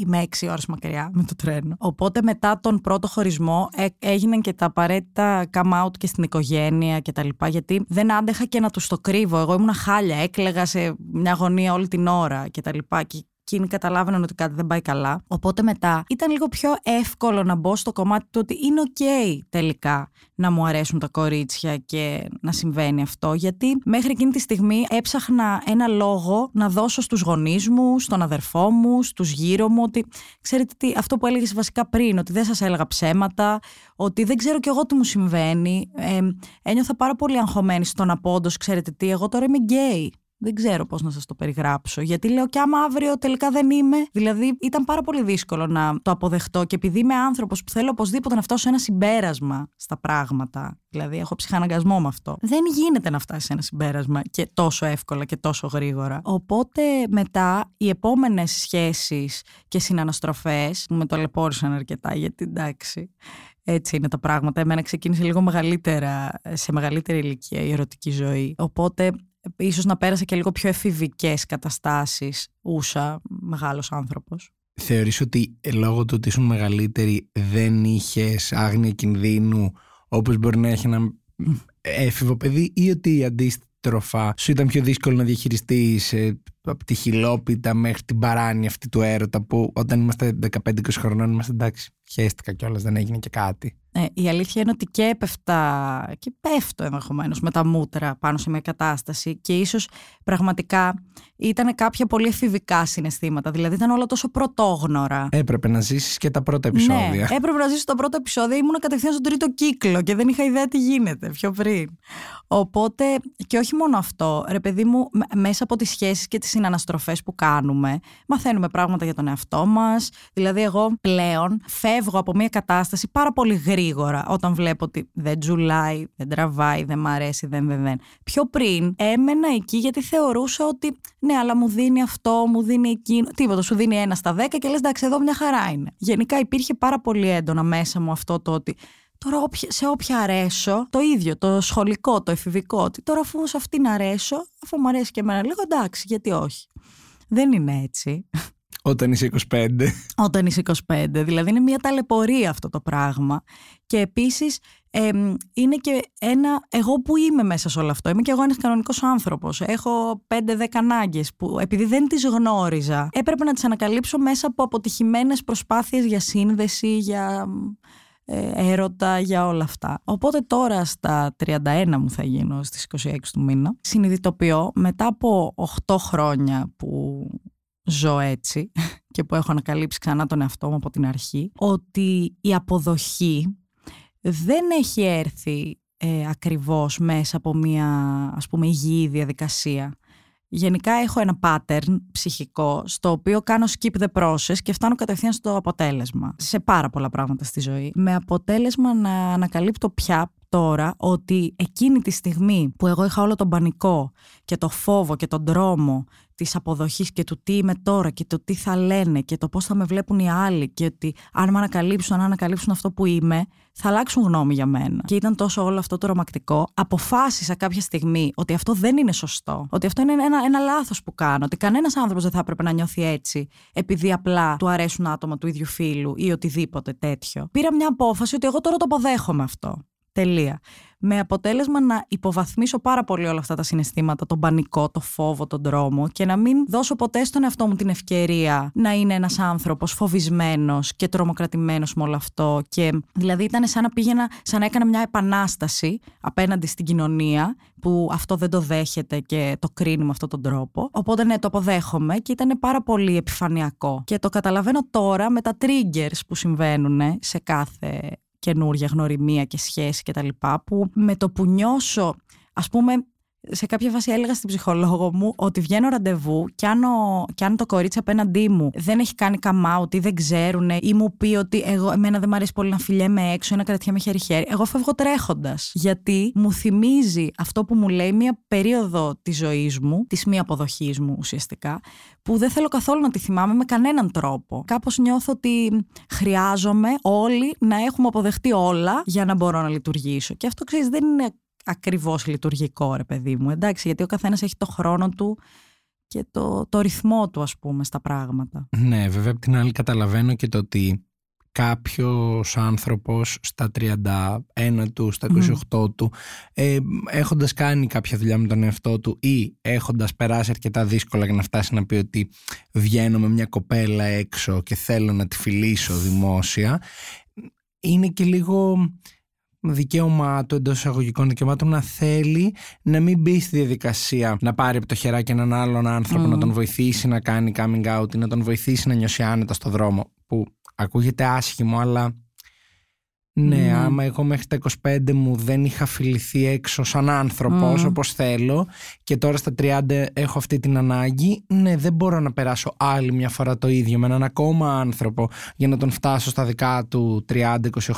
είμαι έξι ώρες μακριά με το τρένο. Οπότε μετά τον πρώτο χωρισμό ε, έγιναν και τα απαραίτητα come out και στην οικογένεια και τα λοιπά γιατί δεν άντεχα και να τους το κρύβω. Εγώ ήμουν χάλια, έκλεγα σε μια γωνία όλη την ώρα και τα λοιπά. Και εκείνοι καταλάβαιναν ότι κάτι δεν πάει καλά. Οπότε μετά ήταν λίγο πιο εύκολο να μπω στο κομμάτι του ότι είναι οκ τελικά να μου αρέσουν τα κορίτσια και να συμβαίνει αυτό. Γιατί μέχρι εκείνη τη στιγμή έψαχνα ένα λόγο να δώσω στους γονείς μου, στον αδερφό μου, στους γύρω μου, ότι ξέρετε τι, αυτό που έλεγες βασικά πριν, ότι δεν σας έλεγα ψέματα, ότι δεν ξέρω κι εγώ τι μου συμβαίνει. Ε, ένιωθα πάρα πολύ αγχωμένη στο να πω ότι, ξέρετε τι, εγώ τώρα είμαι γκέι. Δεν ξέρω πώς να σας το περιγράψω. Γιατί λέω και άμα αύριο τελικά δεν είμαι. Δηλαδή ήταν πάρα πολύ δύσκολο να το αποδεχτώ. Και επειδή είμαι άνθρωπος που θέλω οπωσδήποτε να φτάσω σε ένα συμπέρασμα στα πράγματα. Δηλαδή έχω ψυχαναγκασμό με αυτό. Δεν γίνεται να φτάσεις σε ένα συμπέρασμα και τόσο εύκολα και τόσο γρήγορα. Οπότε μετά οι επόμενες σχέσεις και συναναστροφές που με ταλαιπώρησαν αρκετά γιατί εντάξει. Έτσι είναι τα πράγματα. Εμένα ξεκίνησε λίγο μεγαλύτερα, σε μεγαλύτερη ηλικία η ερωτική ζωή. Οπότε ίσως να πέρασε και λίγο πιο εφηβικές καταστάσεις ούσα μεγάλος άνθρωπος. Θεωρείς ότι λόγω του ότι ήσουν μεγαλύτερη δεν είχες άγνοια κινδύνου όπως μπορεί να έχει ένα έφηβο παιδί ή ότι αντίστροφα σου ήταν πιο δύσκολο να διαχειριστείς ε, από τη χιλόπιτα μέχρι την παράνοια αυτή του έρωτα που όταν είμαστε 15-20 χρονών είμαστε εντάξει χαίστηκα κιόλας δεν έγινε και κάτι. Ε, η αλήθεια είναι ότι και έπεφτα και πέφτω ενδεχομένως με τα μούτρα πάνω σε μια κατάσταση και ίσως πραγματικά ήταν κάποια πολύ εφηβικά συναισθήματα. Δηλαδή ήταν όλα τόσο πρωτόγνωρα. Έπρεπε να ζήσεις και τα πρώτα επεισόδια. Ναι, έπρεπε να ζήσω τα πρώτα επεισόδια. Ήμουν κατευθείαν στον τρίτο κύκλο και δεν είχα ιδέα τι γίνεται πιο πριν. Οπότε και όχι μόνο αυτό. Ρε παιδί μου, μέσα από τις σχέσεις και τις συναναστροφές που κάνουμε, μαθαίνουμε πράγματα για τον εαυτό μας. Δηλαδή εγώ πλέον φεύγω από μια κατάσταση πάρα πολύ γρήγορα γρήγορα όταν βλέπω ότι δεν τζουλάει, δεν τραβάει, δεν μ' αρέσει, δεν, δεν, δεν. Πιο πριν έμενα εκεί γιατί θεωρούσα ότι ναι, αλλά μου δίνει αυτό, μου δίνει εκείνο. Τίποτα, σου δίνει ένα στα δέκα και λες εντάξει, εδώ μια χαρά είναι. Γενικά υπήρχε πάρα πολύ έντονα μέσα μου αυτό το ότι Τώρα σε όποια αρέσω, το ίδιο, το σχολικό, το εφηβικό, ότι τώρα αφού σε αυτήν αρέσω, αφού μου αρέσει και εμένα λίγο, εντάξει, γιατί όχι. Δεν είναι έτσι. Όταν είσαι 25. Όταν είσαι 25. Δηλαδή είναι μια ταλαιπωρία αυτό το πράγμα. Και επίσης είναι και ένα. Εγώ που είμαι μέσα σε όλο αυτό. Είμαι και εγώ ένας κανονικός άνθρωπος. Έχω 5-10 ανάγκες που επειδή δεν τις γνώριζα, έπρεπε να τις ανακαλύψω μέσα από αποτυχημένες προσπάθειες για σύνδεση, για ε, έρωτα, για όλα αυτά. Οπότε τώρα στα 31 μου θα γίνω στις 26 του μήνα. Συνειδητοποιώ μετά από 8 χρόνια που ζω έτσι και που έχω ανακαλύψει ξανά τον εαυτό μου από την αρχή, ότι η αποδοχή δεν έχει έρθει ε, ακριβώς μέσα από μια ας πούμε υγιή διαδικασία. Γενικά έχω ένα pattern ψυχικό στο οποίο κάνω skip the process και φτάνω κατευθείαν στο αποτέλεσμα. Σε πάρα πολλά πράγματα στη ζωή. Με αποτέλεσμα να ανακαλύπτω πια τώρα ότι εκείνη τη στιγμή που εγώ είχα όλο τον πανικό και το φόβο και τον τρόμο της αποδοχής και του τι είμαι τώρα και το τι θα λένε και το πώς θα με βλέπουν οι άλλοι και ότι αν με ανακαλύψουν, αν ανακαλύψουν αυτό που είμαι, θα αλλάξουν γνώμη για μένα. Και ήταν τόσο όλο αυτό το ρομακτικό. Αποφάσισα κάποια στιγμή ότι αυτό δεν είναι σωστό. Ότι αυτό είναι ένα, ένα λάθος που κάνω. Ότι κανένας άνθρωπος δεν θα έπρεπε να νιώθει έτσι επειδή απλά του αρέσουν άτομα του ίδιου φίλου ή οτιδήποτε τέτοιο. Πήρα μια απόφαση ότι εγώ τώρα το αποδέχομαι αυτό. Τελεία. Με αποτέλεσμα να υποβαθμίσω πάρα πολύ όλα αυτά τα συναισθήματα, τον πανικό, το φόβο, τον τρόμο και να μην δώσω ποτέ στον εαυτό μου την ευκαιρία να είναι ένας άνθρωπος φοβισμένος και τρομοκρατημένος με όλο αυτό. Και δηλαδή ήταν σαν να πήγαινα, σαν να έκανα μια επανάσταση απέναντι στην κοινωνία που αυτό δεν το δέχεται και το κρίνει με αυτόν τον τρόπο. Οπότε ναι, το αποδέχομαι και ήταν πάρα πολύ επιφανειακό. Και το καταλαβαίνω τώρα με τα triggers που συμβαίνουν σε κάθε καινούργια γνωριμία και σχέση κτλ. Που με το που νιώσω, ας πούμε, σε κάποια φάση έλεγα στην ψυχολόγο μου ότι βγαίνω ραντεβού και αν, ο, και αν το κορίτσι απέναντί μου δεν έχει κάνει come out ή δεν ξέρουν ή μου πει ότι εγώ, εμένα δεν μου αρέσει πολύ να φιλιέμαι έξω ή να κρατιέμαι χέρι-χέρι, εγώ φεύγω τρέχοντας. Γιατί μου θυμίζει αυτό που μου λέει μια περίοδο της ζωής μου, της μη αποδοχής μου ουσιαστικά, που δεν θέλω καθόλου να τη θυμάμαι με κανέναν τρόπο. Κάπως νιώθω ότι χρειάζομαι όλοι να έχουμε αποδεχτεί όλα για να μπορώ να λειτουργήσω. Και αυτό ξέρεις, δεν είναι ακριβώς λειτουργικό ρε παιδί μου. Εντάξει, γιατί ο καθένας έχει το χρόνο του και το, το ρυθμό του ας πούμε στα πράγματα. Ναι, βέβαια από την άλλη καταλαβαίνω και το ότι κάποιος άνθρωπος στα 31 του, στα 28 του ε, έχοντας κάνει κάποια δουλειά με τον εαυτό του ή έχοντας περάσει αρκετά δύσκολα για να φτάσει να πει ότι βγαίνω με μια κοπέλα έξω και θέλω να τη φιλήσω δημόσια είναι και λίγο δικαίωμά του εντός εισαγωγικών δικαιωμάτων να θέλει να μην μπει στη διαδικασία να πάρει από το χεράκι έναν άλλον άνθρωπο, να τον βοηθήσει να κάνει coming out ή να τον βοηθήσει να νιώσει άνετα στο δρόμο. Που ακούγεται άσχημο, αλλά ναι, ναι, άμα εγώ μέχρι τα 25 μου δεν είχα φιληθεί έξω σαν άνθρωπος mm. όπως θέλω και τώρα στα 30 έχω αυτή την ανάγκη, ναι δεν μπορώ να περάσω άλλη μια φορά το ίδιο με έναν ακόμα άνθρωπο για να τον φτάσω στα δικά του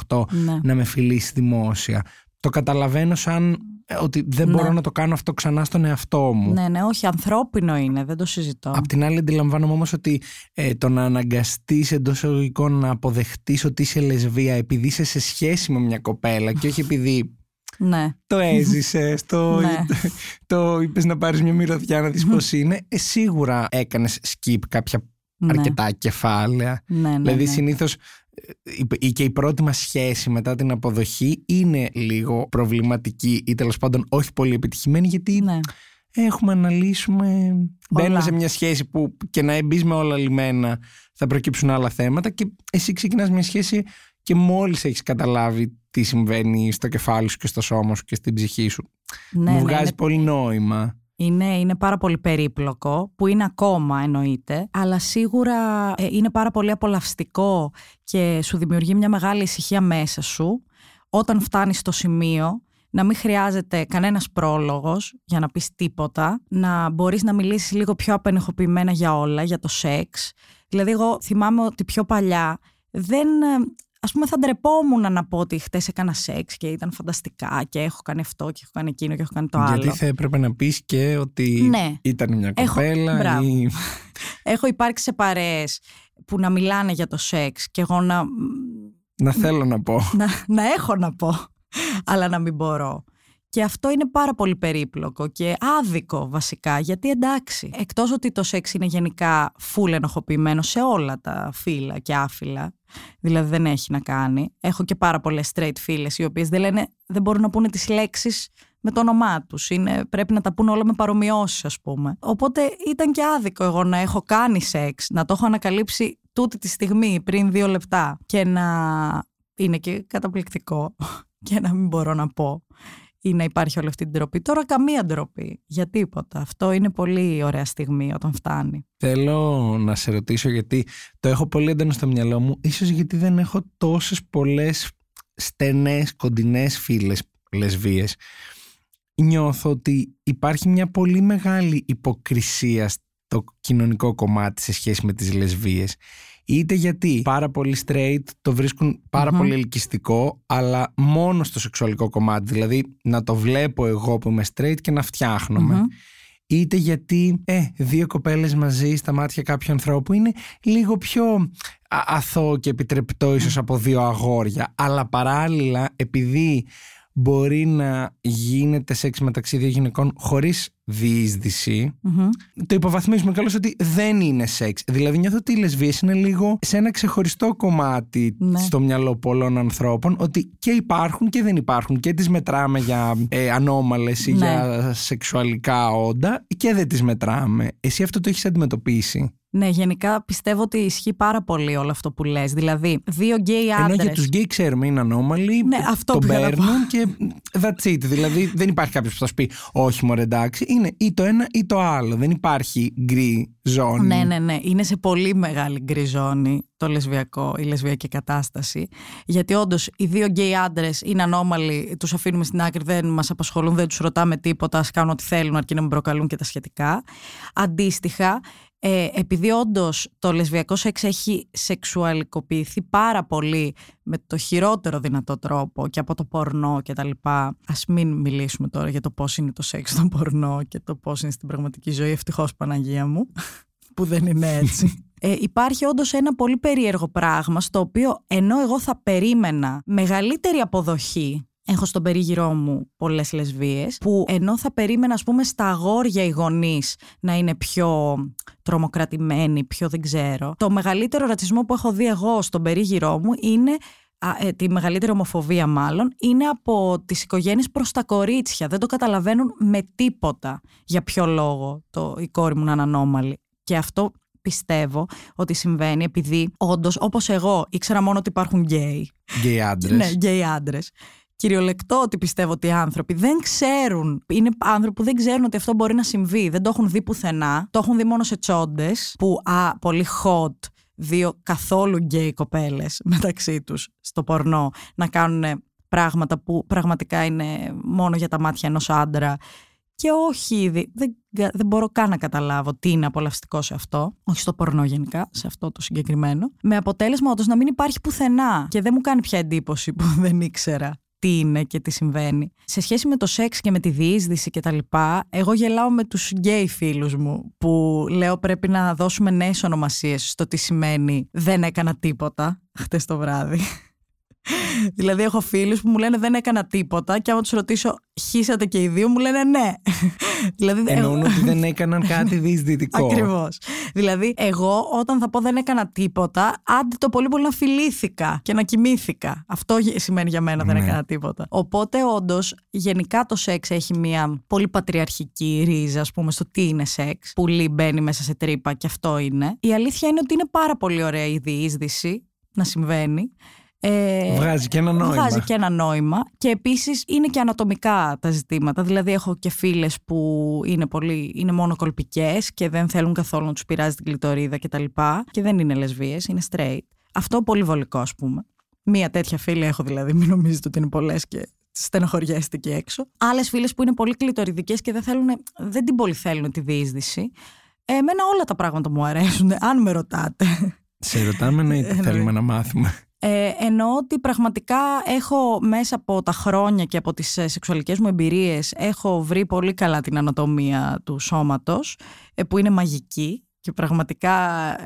30-28 ναι. να με φιλήσει δημόσια. Το καταλαβαίνω σαν ε, ότι δεν μπορώ ναι. να το κάνω αυτό ξανά στον εαυτό μου. Ναι, ναι, όχι, ανθρώπινο είναι, δεν το συζητώ. Απ' την άλλη, αντιλαμβάνομαι όμως ότι ε, το να αναγκαστείς εντός εισαγωγικών να αποδεχτείς ότι είσαι λεσβία επειδή είσαι σε σχέση με μια κοπέλα και όχι επειδή. Ναι. Το έζησες, το, ναι. το είπες να πάρεις μια μυρωδιά να δεις πώς είναι. Ε, σίγουρα έκανες skip κάποια ναι. αρκετά κεφάλαια. Ναι, ναι, δηλαδή, ναι. συνήθως και η πρώτη μας σχέση μετά την αποδοχή είναι λίγο προβληματική ή τέλος πάντων όχι πολύ επιτυχημένη γιατί ναι. έχουμε να λύσουμε μπαίνουμε σε μια σχέση που και να μπει με όλα λιμένα θα προκύψουν άλλα θέματα και εσύ ξεκινάς μια σχέση και μόλις έχεις καταλάβει τι συμβαίνει στο κεφάλι σου και στο σώμα σου και στην ψυχή σου Ναι, μου ναι, βγάζει είναι- πολύ νόημα Είναι, είναι πάρα πολύ περίπλοκο, που είναι ακόμα εννοείται, αλλά σίγουρα ε, είναι πάρα πολύ απολαυστικό και σου δημιουργεί μια μεγάλη ησυχία μέσα σου όταν φτάνεις στο σημείο να μην χρειάζεται κανένας πρόλογος για να πεις τίποτα, να μπορείς να μιλήσεις λίγο πιο απενεχοποιημένα για όλα, για το σεξ. Δηλαδή εγώ θυμάμαι ότι πιο παλιά δεν... ε, Ας πούμε θα ντρεπόμουν να πω ότι χτες έκανα σεξ και ήταν φανταστικά και έχω κάνει αυτό και έχω κάνει εκείνο και έχω κάνει το άλλο. γιατί θα έπρεπε να πεις και ότι Ναι. ήταν μια Έχω- κοπέλα μπράβο. ή... Έχω υπάρξει σε παρέες που να μιλάνε για το σεξ και εγώ να, να θέλω να πω να, να έχω να πω, αλλά να μην μπορώ. Και αυτό είναι πάρα πολύ περίπλοκο και άδικο βασικά, γιατί εντάξει, εκτός ότι το σεξ είναι γενικά full ενοχοποιημένο σε όλα τα φύλλα και άφυλλα, δηλαδή δεν έχει να κάνει. Έχω και πάρα πολλές straight φίλες οι οποίες δεν, λένε, δεν μπορούν να πούνε τις λέξεις με το όνομά τους. Είναι, πρέπει να τα πούνε όλα με παρομοιώσεις ας πούμε. Οπότε ήταν και άδικο εγώ να έχω κάνει σεξ, να το έχω ανακαλύψει τούτη τη στιγμή πριν δύο λεπτά και να είναι και καταπληκτικό και να μην μπορώ να πω ή να υπάρχει όλη αυτή την ντροπή. Τώρα καμία ντροπή για τίποτα. Αυτό είναι πολύ ωραία στιγμή όταν φτάνει. Θέλω να σε ρωτήσω γιατί το έχω πολύ έντονο στο μυαλό μου ίσως γιατί δεν έχω τόσες πολλές στενές κοντινές φίλες λεσβίες νιώθω ότι υπάρχει μια πολύ μεγάλη υποκρισία στο κοινωνικό κομμάτι σε σχέση με τις λεσβίες είτε γιατί πάρα πολύ straight το βρίσκουν πάρα Μμμ. πολύ ελκυστικό αλλά μόνο στο σεξουαλικό κομμάτι δηλαδή να το βλέπω εγώ που είμαι straight και να φτιάχνομαι Μμμ. είτε γιατί ε, δύο κοπέλες μαζί στα μάτια κάποιου ανθρώπου είναι λίγο πιο α- αθώο και επιτρεπτό ίσως από δύο αγόρια αλλά παράλληλα επειδή μπορεί να γίνεται σεξ μεταξύ δύο γυναικών χωρίς διείσδυση Μμμ. το υποβαθμίζουμε καλώς ότι δεν είναι σεξ. Δηλαδή νιώθω ότι οι λεσβείες είναι λίγο σε ένα ξεχωριστό κομμάτι Ναι. στο μυαλό πολλών ανθρώπων ότι και υπάρχουν και δεν υπάρχουν και τις μετράμε για ε, ανώμαλες ή Ναι. για σεξουαλικά όντα και δεν τις μετράμε. Εσύ αυτό το έχεις αντιμετωπίσει; Ναι, γενικά πιστεύω ότι ισχύει πάρα πολύ όλο αυτό που λες. Δηλαδή, δύο γκέι Ενώ άντρες. για τους γκέι ξέρουμε είναι ανώμαλοι, Ναι, αυτό πήγα να πω. παίρνουν και that's it. Δηλαδή δεν υπάρχει κάποιος που θα σου πει όχι μωρέ εντάξει, είναι ή το ένα ή το άλλο. Δεν υπάρχει γκρι ζώνη. Ναι, ναι, ναι. Είναι σε πολύ μεγάλη γκρι ζώνη το λεσβιακό, η λεσβιακή κατάσταση. Γιατί όντως οι δύο γκέι άντρες είναι ανώμαλοι, τους αφήνουμε στην άκρη, δεν μας απασχολούν, δεν τους ρωτάμε τίποτα, ας κάνουν ό,τι θέλουν αρκεί να μην προκαλούν και τα σχετικά. Αντίστοιχα, ε, επειδή όντως το λεσβιακό σεξ έχει σεξουαλικοποιηθεί πάρα πολύ με το χειρότερο δυνατό τρόπο και από το πορνό και τα λοιπά. Ας μην μιλήσουμε τώρα για το πώς είναι το σεξ στο πορνό και το πώς είναι στην πραγματική ζωή. Ευτυχώς Παναγία μου που δεν είναι έτσι. Ε, υπάρχει όντως ένα πολύ περίεργο πράγμα στο οποίο ενώ εγώ θα περίμενα μεγαλύτερη αποδοχή Έχω στον περίγυρό μου πολλές λεσβείε που ενώ θα περίμενα, ας πούμε, στα αγόρια οι γονείς να είναι πιο τρομοκρατημένοι, πιο δεν ξέρω. Το μεγαλύτερο ρατσισμό που έχω δει εγώ στον περίγυρό μου είναι ε, τη μεγαλύτερη ομοφοβία μάλλον, είναι από τις οικογένειες προς τα κορίτσια. Δεν το καταλαβαίνουν με τίποτα για ποιο λόγο το, η κόρη μου να είναι ανώμαλη. Και αυτό πιστεύω ότι συμβαίνει επειδή όντως, όπως εγώ, ήξερα μόνο ότι υπάρχουν γκέι. Γκέι άντρες. ναι, γκέι άντρες. Κυριολεκτώ ότι πιστεύω ότι οι άνθρωποι δεν ξέρουν. Είναι άνθρωποι που δεν ξέρουν ότι αυτό μπορεί να συμβεί. Δεν το έχουν δει πουθενά. Το έχουν δει μόνο σε τσόντες που, α, πολύ hot δύο καθόλου γκέι κοπέλες μεταξύ τους στο πορνό να κάνουν πράγματα που πραγματικά είναι μόνο για τα μάτια ενός άντρα και όχι, δεν, δεν μπορώ καν να καταλάβω τι είναι απολαυστικό σε αυτό. Όχι στο πορνό γενικά, σε αυτό το συγκεκριμένο. Με αποτέλεσμα όντως να μην υπάρχει πουθενά. Και δεν μου κάνει πια εντύπωση που δεν ήξερα τι είναι και τι συμβαίνει. Σε σχέση με το σεξ και με τη διείσδυση και τα λοιπά, εγώ γελάω με τους γκέι φίλους μου που λέω πρέπει να δώσουμε νέες ονομασίες στο τι σημαίνει δεν έκανα τίποτα χτες το βράδυ δηλαδή, έχω φίλους που μου λένε δεν έκανα τίποτα και άμα τους ρωτήσω, χύσατε και οι δύο, μου λένε ναι. δηλαδή, Εννοούν ότι δεν έκαναν κάτι διεισδυτικό. Ακριβώς. Δηλαδή, εγώ όταν θα πω δεν έκανα τίποτα, άντε το πολύ πολύ να φιλήθηκα και να κοιμήθηκα. Αυτό σημαίνει για μένα δεν ναι. έκανα τίποτα. Οπότε, όντως, γενικά το σεξ έχει μια πολύ πατριαρχική ρίζα, ας πούμε, στο τι είναι σεξ. Πουλί μπαίνει μέσα σε τρύπα και αυτό είναι. Η αλήθεια είναι ότι είναι πάρα πολύ ωραία η διείσδυση να συμβαίνει. Ε, βγάζει και ένα νόημα. Βγάζει και ένα νόημα. Και επίσης είναι και ανατομικά τα ζητήματα. Δηλαδή, έχω και φίλες που είναι, πολύ, είναι μόνο κολπικές και δεν θέλουν καθόλου να τους πειράζει την κλειτορίδα κτλ. Και, και δεν είναι λεσβείες, είναι straight. Αυτό πολύ βολικό, ας πούμε. Μία τέτοια φίλη έχω δηλαδή, μην νομίζετε ότι είναι πολλές και στενοχωριέστε εκεί έξω. Άλλες φίλες που είναι πολύ κλειτοριδικέ και δεν, θέλουν, δεν την πολύ θέλουν τη διείσδυση. Εμένα όλα τα πράγματα μου αρέσουν, αν με ρωτάτε. Σε ρωτάμε ναι, θέλουμε να μάθουμε. Ε, εννοώ ότι πραγματικά έχω μέσα από τα χρόνια και από τις ε, σεξουαλικές μου εμπειρίες έχω βρει πολύ καλά την ανατομία του σώματος ε, που είναι μαγική και πραγματικά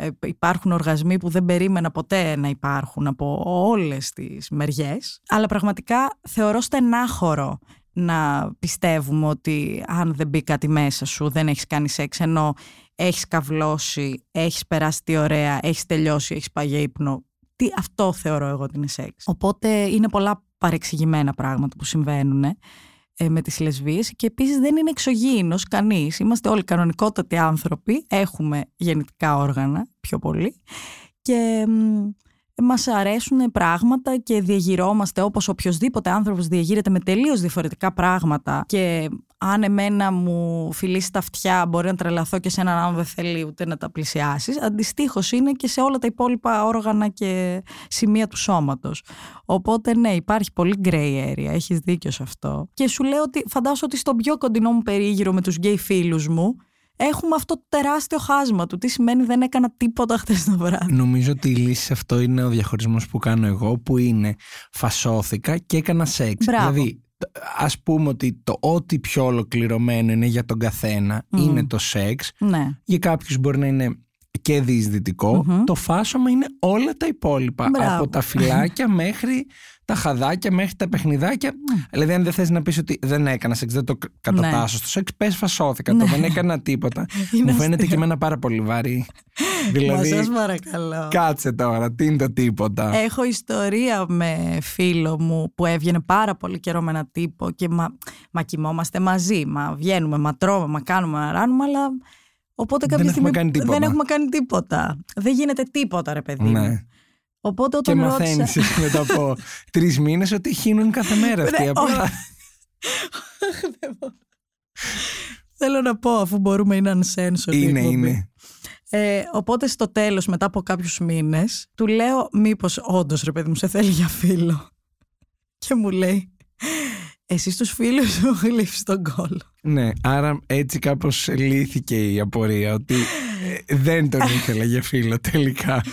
ε, υπάρχουν οργασμοί που δεν περίμενα ποτέ να υπάρχουν από όλες τις μεριές. Αλλά πραγματικά θεωρώ στενάχωρο να πιστεύουμε ότι αν δεν μπει κάτι μέσα σου δεν έχεις κάνει σεξ ενώ έχεις καυλώσει, έχεις περάσει τι ωραία, έχεις τελειώσει, έχεις πάει για ύπνο τι, αυτό θεωρώ εγώ ότι είναι σεξ. Οπότε είναι πολλά παρεξηγημένα πράγματα που συμβαίνουν ε, με τις λεσβείες και επίσης δεν είναι εξωγήινος κανείς. Είμαστε όλοι κανονικότατοι άνθρωποι, έχουμε γεννητικά όργανα πιο πολύ και μας αρέσουν πράγματα και διαγυρώμαστε όπως οποιοδήποτε άνθρωπος διαγείρεται με τελείως διαφορετικά πράγματα και αν εμένα μου φιλήσει τα αυτιά μπορεί να τρελαθώ και σε έναν άνθρωπο δεν θέλει ούτε να τα πλησιάσεις. Αντιστοίχως είναι και σε όλα τα υπόλοιπα όργανα και σημεία του σώματος. Οπότε ναι υπάρχει πολύ gray area, έχεις δίκιο σε αυτό. Και σου λέω ότι φαντάζομαι ότι στο πιο κοντινό μου περίγυρο με τους γκέι φίλους μου έχουμε αυτό το τεράστιο χάσμα του. Τι σημαίνει δεν έκανα τίποτα χθε το βράδυ. Νομίζω ότι η λύση σε αυτό είναι ο διαχωρισμός που κάνω εγώ, που είναι φασώθηκα και έκανα σεξ. Μπράβο. Δηλαδή, ας πούμε ότι το ό,τι πιο ολοκληρωμένο είναι για τον καθένα είναι το σεξ. Ναι. Για κάποιους μπορεί να είναι και διεισδυτικο Το φάσομα είναι όλα τα υπόλοιπα. Από τα φυλάκια μέχρι τα χαδάκια μέχρι τα παιχνιδάκια. Mm. Δηλαδή, αν δεν θες να πεις ότι δεν έκανα σεξ, δεν το κατατάσσω στο σεξ, πες φασώθηκα. Το δεν έκανα τίποτα. Μου φαίνεται και εμένα πάρα πολύ βαρύ. δηλαδή, Μα παρακαλώ. Κάτσε τώρα, τι είναι το τίποτα. Έχω ιστορία με φίλο μου που έβγαινε πάρα πολύ καιρό με ένα τύπο και μα, μα κοιμόμαστε μαζί. Μα βγαίνουμε, μα τρώμε, μα κάνουμε, μα ράνουμε, αλλά. Οπότε κάποια δεν στιγμή έχουμε κάνει τίποτα. δεν έχουμε κάνει τίποτα. Δεν γίνεται τίποτα, ρε παιδί. Ναι. Οπότε όταν και μαθαίνεις μετά από τρεις μήνες ότι χύνουν κάθε μέρα αυτοί. Απλά. Θέλω να πω, αφού μπορούμε, είναι uncensored. Είναι, είναι. Ε, οπότε στο τέλος, μετά από κάποιους μήνες, του λέω μήπως όντως ρε παιδί μου σε θέλει για φίλο. Και μου λέει, εσύ στους φίλους σου γλύφεις τον κόλλο. Ναι, άρα έτσι κάπως λύθηκε η απορία ότι ε, δεν τον ήθελα για φίλο τελικά.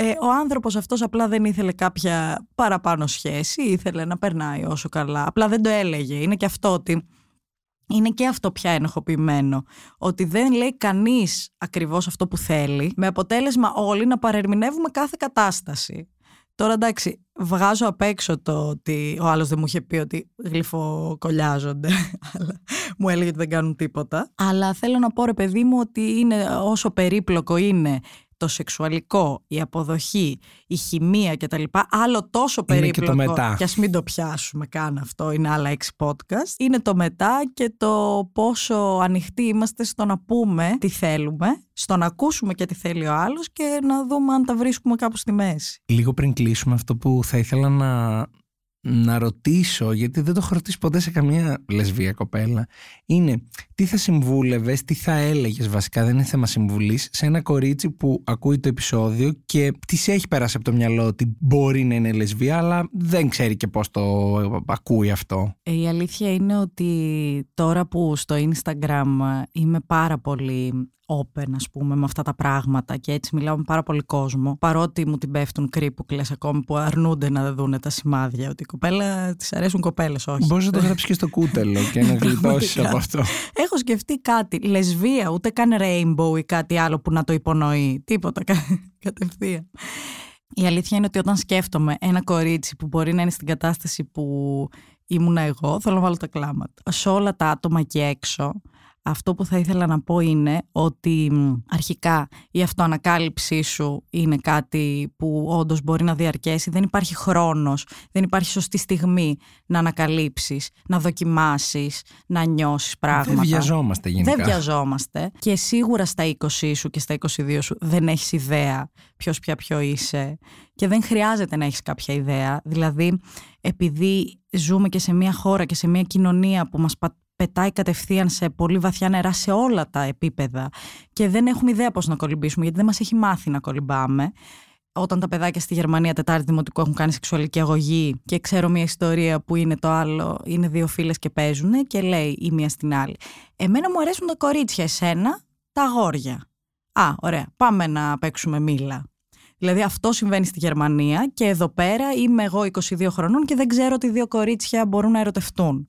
Ε, ο άνθρωπος αυτός απλά δεν ήθελε κάποια παραπάνω σχέση, ήθελε να περνάει όσο καλά. Απλά δεν το έλεγε. Είναι και αυτό ότι... Είναι και αυτό πια ενοχοποιημένο. Ότι δεν λέει κανείς ακριβώς αυτό που θέλει, με αποτέλεσμα όλοι να παρερμηνεύουμε κάθε κατάσταση. Τώρα εντάξει, βγάζω απ' έξω το ότι ο άλλος δεν μου είχε πει ότι γλυφοκολλιάζονται, αλλά μου έλεγε ότι δεν κάνουν τίποτα. Αλλά θέλω να πω ρε παιδί μου ότι είναι όσο περίπλοκο είναι το σεξουαλικό, η αποδοχή, η χημεία κτλ. Άλλο τόσο Είναι και περίπλοκο. το μετά. Και ας μην το πιάσουμε καν αυτό, είναι άλλα έξι podcast. Είναι το μετά και το πόσο ανοιχτοί είμαστε στο να πούμε τι θέλουμε, στο να ακούσουμε και τι θέλει ο άλλος και να δούμε αν τα βρίσκουμε κάπου στη μέση. Λίγο πριν κλείσουμε αυτό που θα ήθελα να, να ρωτήσω, γιατί δεν το έχω ρωτήσει ποτέ σε καμία λεσβία κοπέλα, είναι τι θα συμβούλευες, τι θα έλεγες βασικά, δεν είναι θέμα συμβουλής, σε ένα κορίτσι που ακούει το επεισόδιο και τη έχει περάσει από το μυαλό ότι μπορεί να είναι λεσβία, αλλά δεν ξέρει και πώς το ακούει αυτό. Ε, Η αλήθεια είναι ότι τώρα που στο Instagram είμαι πάρα πολύ open ας πούμε με αυτά τα πράγματα και έτσι μιλάω με πάρα πολύ κόσμο παρότι μου την πέφτουν κρύπουκλες ακόμη που αρνούνται να δουν τα σημάδια ότι η κοπέλα της αρέσουν κοπέλες όχι Μπορείς να το γράψεις και στο κούτελο και να γλιτώσεις Πραγματικά. από αυτό. Έχω σκεφτεί κάτι, λεσβία, ούτε καν rainbow ή κάτι άλλο που να το υπονοεί. Τίποτα, κα- κατευθείαν. Η αλήθεια είναι ότι όταν σκέφτομαι ένα κορίτσι που μπορεί να είναι στην κατάσταση που ήμουνα εγώ, θέλω να βάλω τα κλάματα. Σε όλα τα άτομα και έξω, αυτό που θα ήθελα να πω είναι ότι μ, αρχικά η αυτοανακάλυψή σου είναι κάτι που όντως μπορεί να διαρκέσει. Δεν υπάρχει χρόνος, δεν υπάρχει σωστή στιγμή να ανακαλύψεις, να δοκιμάσεις, να νιώσεις πράγματα. Δεν βιαζόμαστε γενικά. Δεν βιαζόμαστε. Και σίγουρα στα 20 σου και στα 22 σου δεν έχεις ιδέα ποιος πια ποιο είσαι. Και δεν χρειάζεται να έχεις κάποια ιδέα. Δηλαδή, επειδή ζούμε και σε μια χώρα και σε μια κοινωνία που μας πα- πετάει κατευθείαν σε πολύ βαθιά νερά σε όλα τα επίπεδα και δεν έχουμε ιδέα πώς να κολυμπήσουμε γιατί δεν μας έχει μάθει να κολυμπάμε όταν τα παιδάκια στη Γερμανία Τετάρτη Δημοτικού έχουν κάνει σεξουαλική αγωγή και ξέρω μια ιστορία που είναι το άλλο, είναι δύο φίλες και παίζουν και λέει η μία στην άλλη. Εμένα μου αρέσουν τα κορίτσια, εσένα τα αγόρια. Α, ωραία, πάμε να παίξουμε μήλα. Δηλαδή αυτό συμβαίνει στη Γερμανία και εδώ πέρα είμαι εγώ 22 χρονών και δεν ξέρω ότι δύο κορίτσια μπορούν να ερωτευτούν.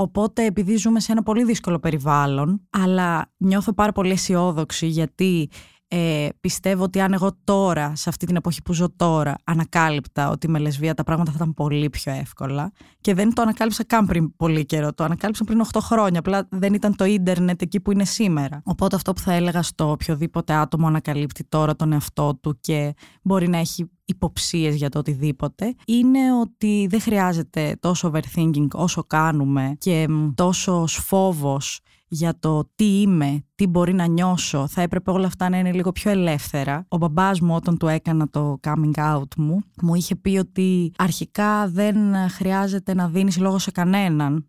Οπότε επειδή ζούμε σε ένα πολύ δύσκολο περιβάλλον, αλλά νιώθω πάρα πολύ αισιόδοξη γιατί ε, πιστεύω ότι αν εγώ τώρα, σε αυτή την εποχή που ζω τώρα, ανακάλυπτα ότι με λεσβία τα πράγματα θα ήταν πολύ πιο εύκολα και δεν το ανακάλυψα καν πριν πολύ καιρό, το ανακάλυψα πριν 8 χρόνια, απλά δεν ήταν το ίντερνετ εκεί που είναι σήμερα. Οπότε αυτό που θα έλεγα στο οποιοδήποτε άτομο ανακαλύπτει τώρα τον εαυτό του και μπορεί να έχει υποψίες για το οτιδήποτε είναι ότι δεν χρειάζεται τόσο overthinking όσο κάνουμε και μ, τόσος φόβος για το τι είμαι, τι μπορεί να νιώσω. Θα έπρεπε όλα αυτά να είναι λίγο πιο ελεύθερα. Ο μπαμπάς μου όταν του έκανα το coming out μου, μου είχε πει ότι αρχικά δεν χρειάζεται να δίνεις λόγο σε κανέναν.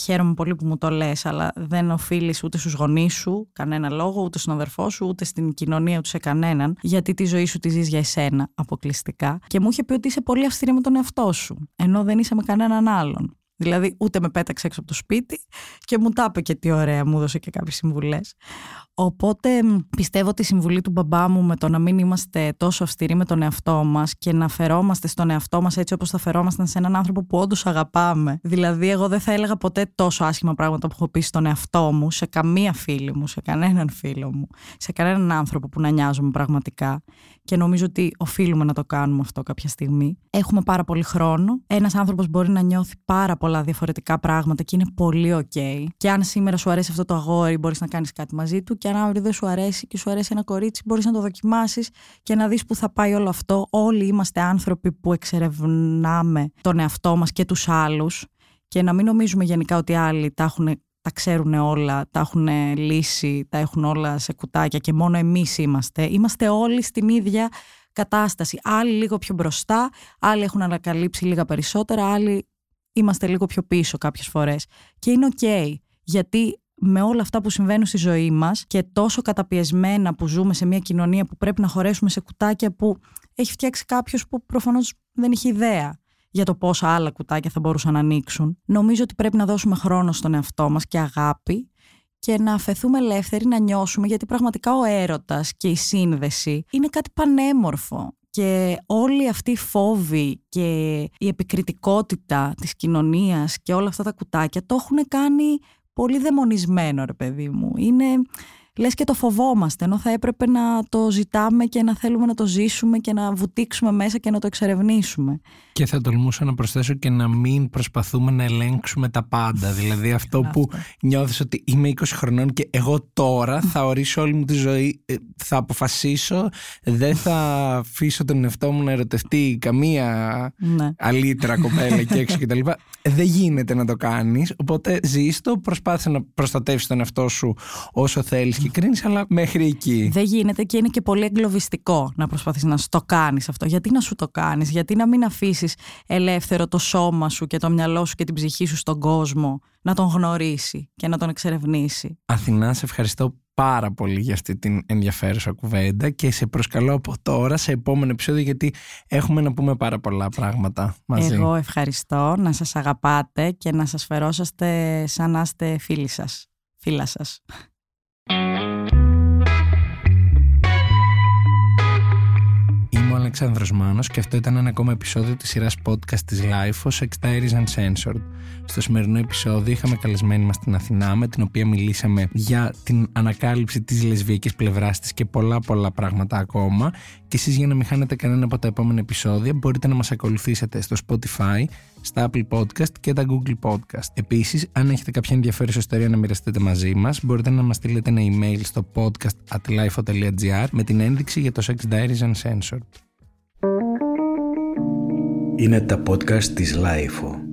Χαίρομαι πολύ που μου το λες, αλλά δεν οφείλεις ούτε στους γονείς σου κανένα λόγο, ούτε στον αδερφό σου, ούτε στην κοινωνία, ούτε σε κανέναν, γιατί τη ζωή σου τη ζεις για εσένα αποκλειστικά. Και μου είχε πει ότι είσαι πολύ αυστηρή με τον εαυτό σου, ενώ δεν είσαι με κανέναν άλλον. Δηλαδή, ούτε με πέταξε έξω από το σπίτι και μου τα είπε και τι ωραία, μου έδωσε και κάποιες συμβουλές. Οπότε μ, πιστεύω ότι η συμβουλή του μπαμπά μου με το να μην είμαστε τόσο αυστηροί με τον εαυτό μας και να φερόμαστε στον εαυτό μας έτσι όπως θα φερόμασταν σε έναν άνθρωπο που όντως αγαπάμε. Δηλαδή, εγώ δεν θα έλεγα ποτέ τόσο άσχημα πράγματα που έχω πει στον εαυτό μου, σε καμία φίλη μου, σε κανέναν φίλο μου, σε κανέναν άνθρωπο που να νοιάζομαι πραγματικά. Και νομίζω ότι οφείλουμε να το κάνουμε αυτό κάποια στιγμή. Έχουμε πάρα πολύ χρόνο. Ένας άνθρωπος μπορεί να νιώθει πάρα πολλά διαφορετικά πράγματα και είναι πολύ OK. Και αν σήμερα σου αρέσει αυτό το αγόρι, μπορείς να κάνεις κάτι μαζί του. Και αν αύριο δεν σου αρέσει και σου αρέσει ένα κορίτσι, μπορείς να το δοκιμάσεις και να δεις που θα πάει όλο αυτό. Όλοι είμαστε άνθρωποι που εξερευνάμε τον εαυτό μας και τους άλλους. Και να μην νομίζουμε γενικά ότι άλλοι τα έχουν τα ξέρουν όλα, τα έχουν λύσει, τα έχουν όλα σε κουτάκια και μόνο εμείς είμαστε. Είμαστε όλοι στην ίδια κατάσταση. Άλλοι λίγο πιο μπροστά, άλλοι έχουν ανακαλύψει λίγα περισσότερα, άλλοι είμαστε λίγο πιο πίσω κάποιες φορές. Και είναι οκ, γιατί με όλα αυτά που συμβαίνουν στη ζωή μας και τόσο καταπιεσμένα που ζούμε σε μια κοινωνία που πρέπει να χωρέσουμε σε κουτάκια που έχει φτιάξει κάποιος που προφανώς δεν είχε ιδέα για το πόσα άλλα κουτάκια θα μπορούσαν να ανοίξουν. Νομίζω ότι πρέπει να δώσουμε χρόνο στον εαυτό μας και αγάπη και να αφαιθούμε ελεύθεροι να νιώσουμε γιατί πραγματικά ο έρωτας και η σύνδεση είναι κάτι πανέμορφο και όλοι αυτοί οι φόβοι και η επικριτικότητα της κοινωνίας και όλα αυτά τα κουτάκια το έχουν κάνει πολύ δαιμονισμένο ρε παιδί μου. Είναι λες και το φοβόμαστε, ενώ θα έπρεπε να το ζητάμε και να θέλουμε να το ζήσουμε και να βουτήξουμε μέσα και να το εξερευνήσουμε. Και θα τολμούσα να προσθέσω και να μην προσπαθούμε να ελέγξουμε τα πάντα. Δηλαδή αυτό που νιώθεις ότι είμαι 20 χρονών και εγώ τώρα θα ορίσω όλη μου τη ζωή, ε, θα αποφασίσω, δεν θα αφήσω τον εαυτό μου να ερωτευτεί καμία ναι. αλήτρα κοπέλα και έξω κτλ. Δεν γίνεται να το κάνεις, οπότε ζεις το, προσπάθησε να προστατεύσεις τον εαυτό σου όσο θέλεις και κρίνεις, αλλά μέχρι εκεί. Δεν γίνεται και είναι και πολύ εγκλωβιστικό να προσπαθείς να το κάνεις αυτό. Γιατί να σου το κάνεις, γιατί να μην αφήσεις ελεύθερο το σώμα σου και το μυαλό σου και την ψυχή σου στον κόσμο να τον γνωρίσει και να τον εξερευνήσει. Αθηνά, σε ευχαριστώ πάρα πολύ για αυτή την ενδιαφέρουσα κουβέντα και σε προσκαλώ από τώρα σε επόμενο επεισόδιο γιατί έχουμε να πούμε πάρα πολλά πράγματα μαζί. Εγώ ευχαριστώ να σας αγαπάτε και να σας φερόσαστε σαν να είστε φίλοι σας, φίλα σας. Αλέξανδρος Μάνος και αυτό ήταν ένα ακόμα επεισόδιο της σειράς podcast της Life Sex Diaries Uncensored. Στο σημερινό επεισόδιο είχαμε καλεσμένη μας την Αθηνά με την οποία μιλήσαμε για την ανακάλυψη της λεσβιακής πλευράς της και πολλά πολλά πράγματα ακόμα και εσείς για να μην χάνετε κανένα από τα επόμενα επεισόδια μπορείτε να μας ακολουθήσετε στο Spotify, στα Apple Podcast και τα Google Podcast. Επίσης, αν έχετε κάποια ενδιαφέρουσα ιστορία να μοιραστείτε μαζί μας, μπορείτε να μας στείλετε ένα email στο podcast at με την ένδειξη για το Sex Diaries Uncensored. Είναι τα podcast της Lifeo.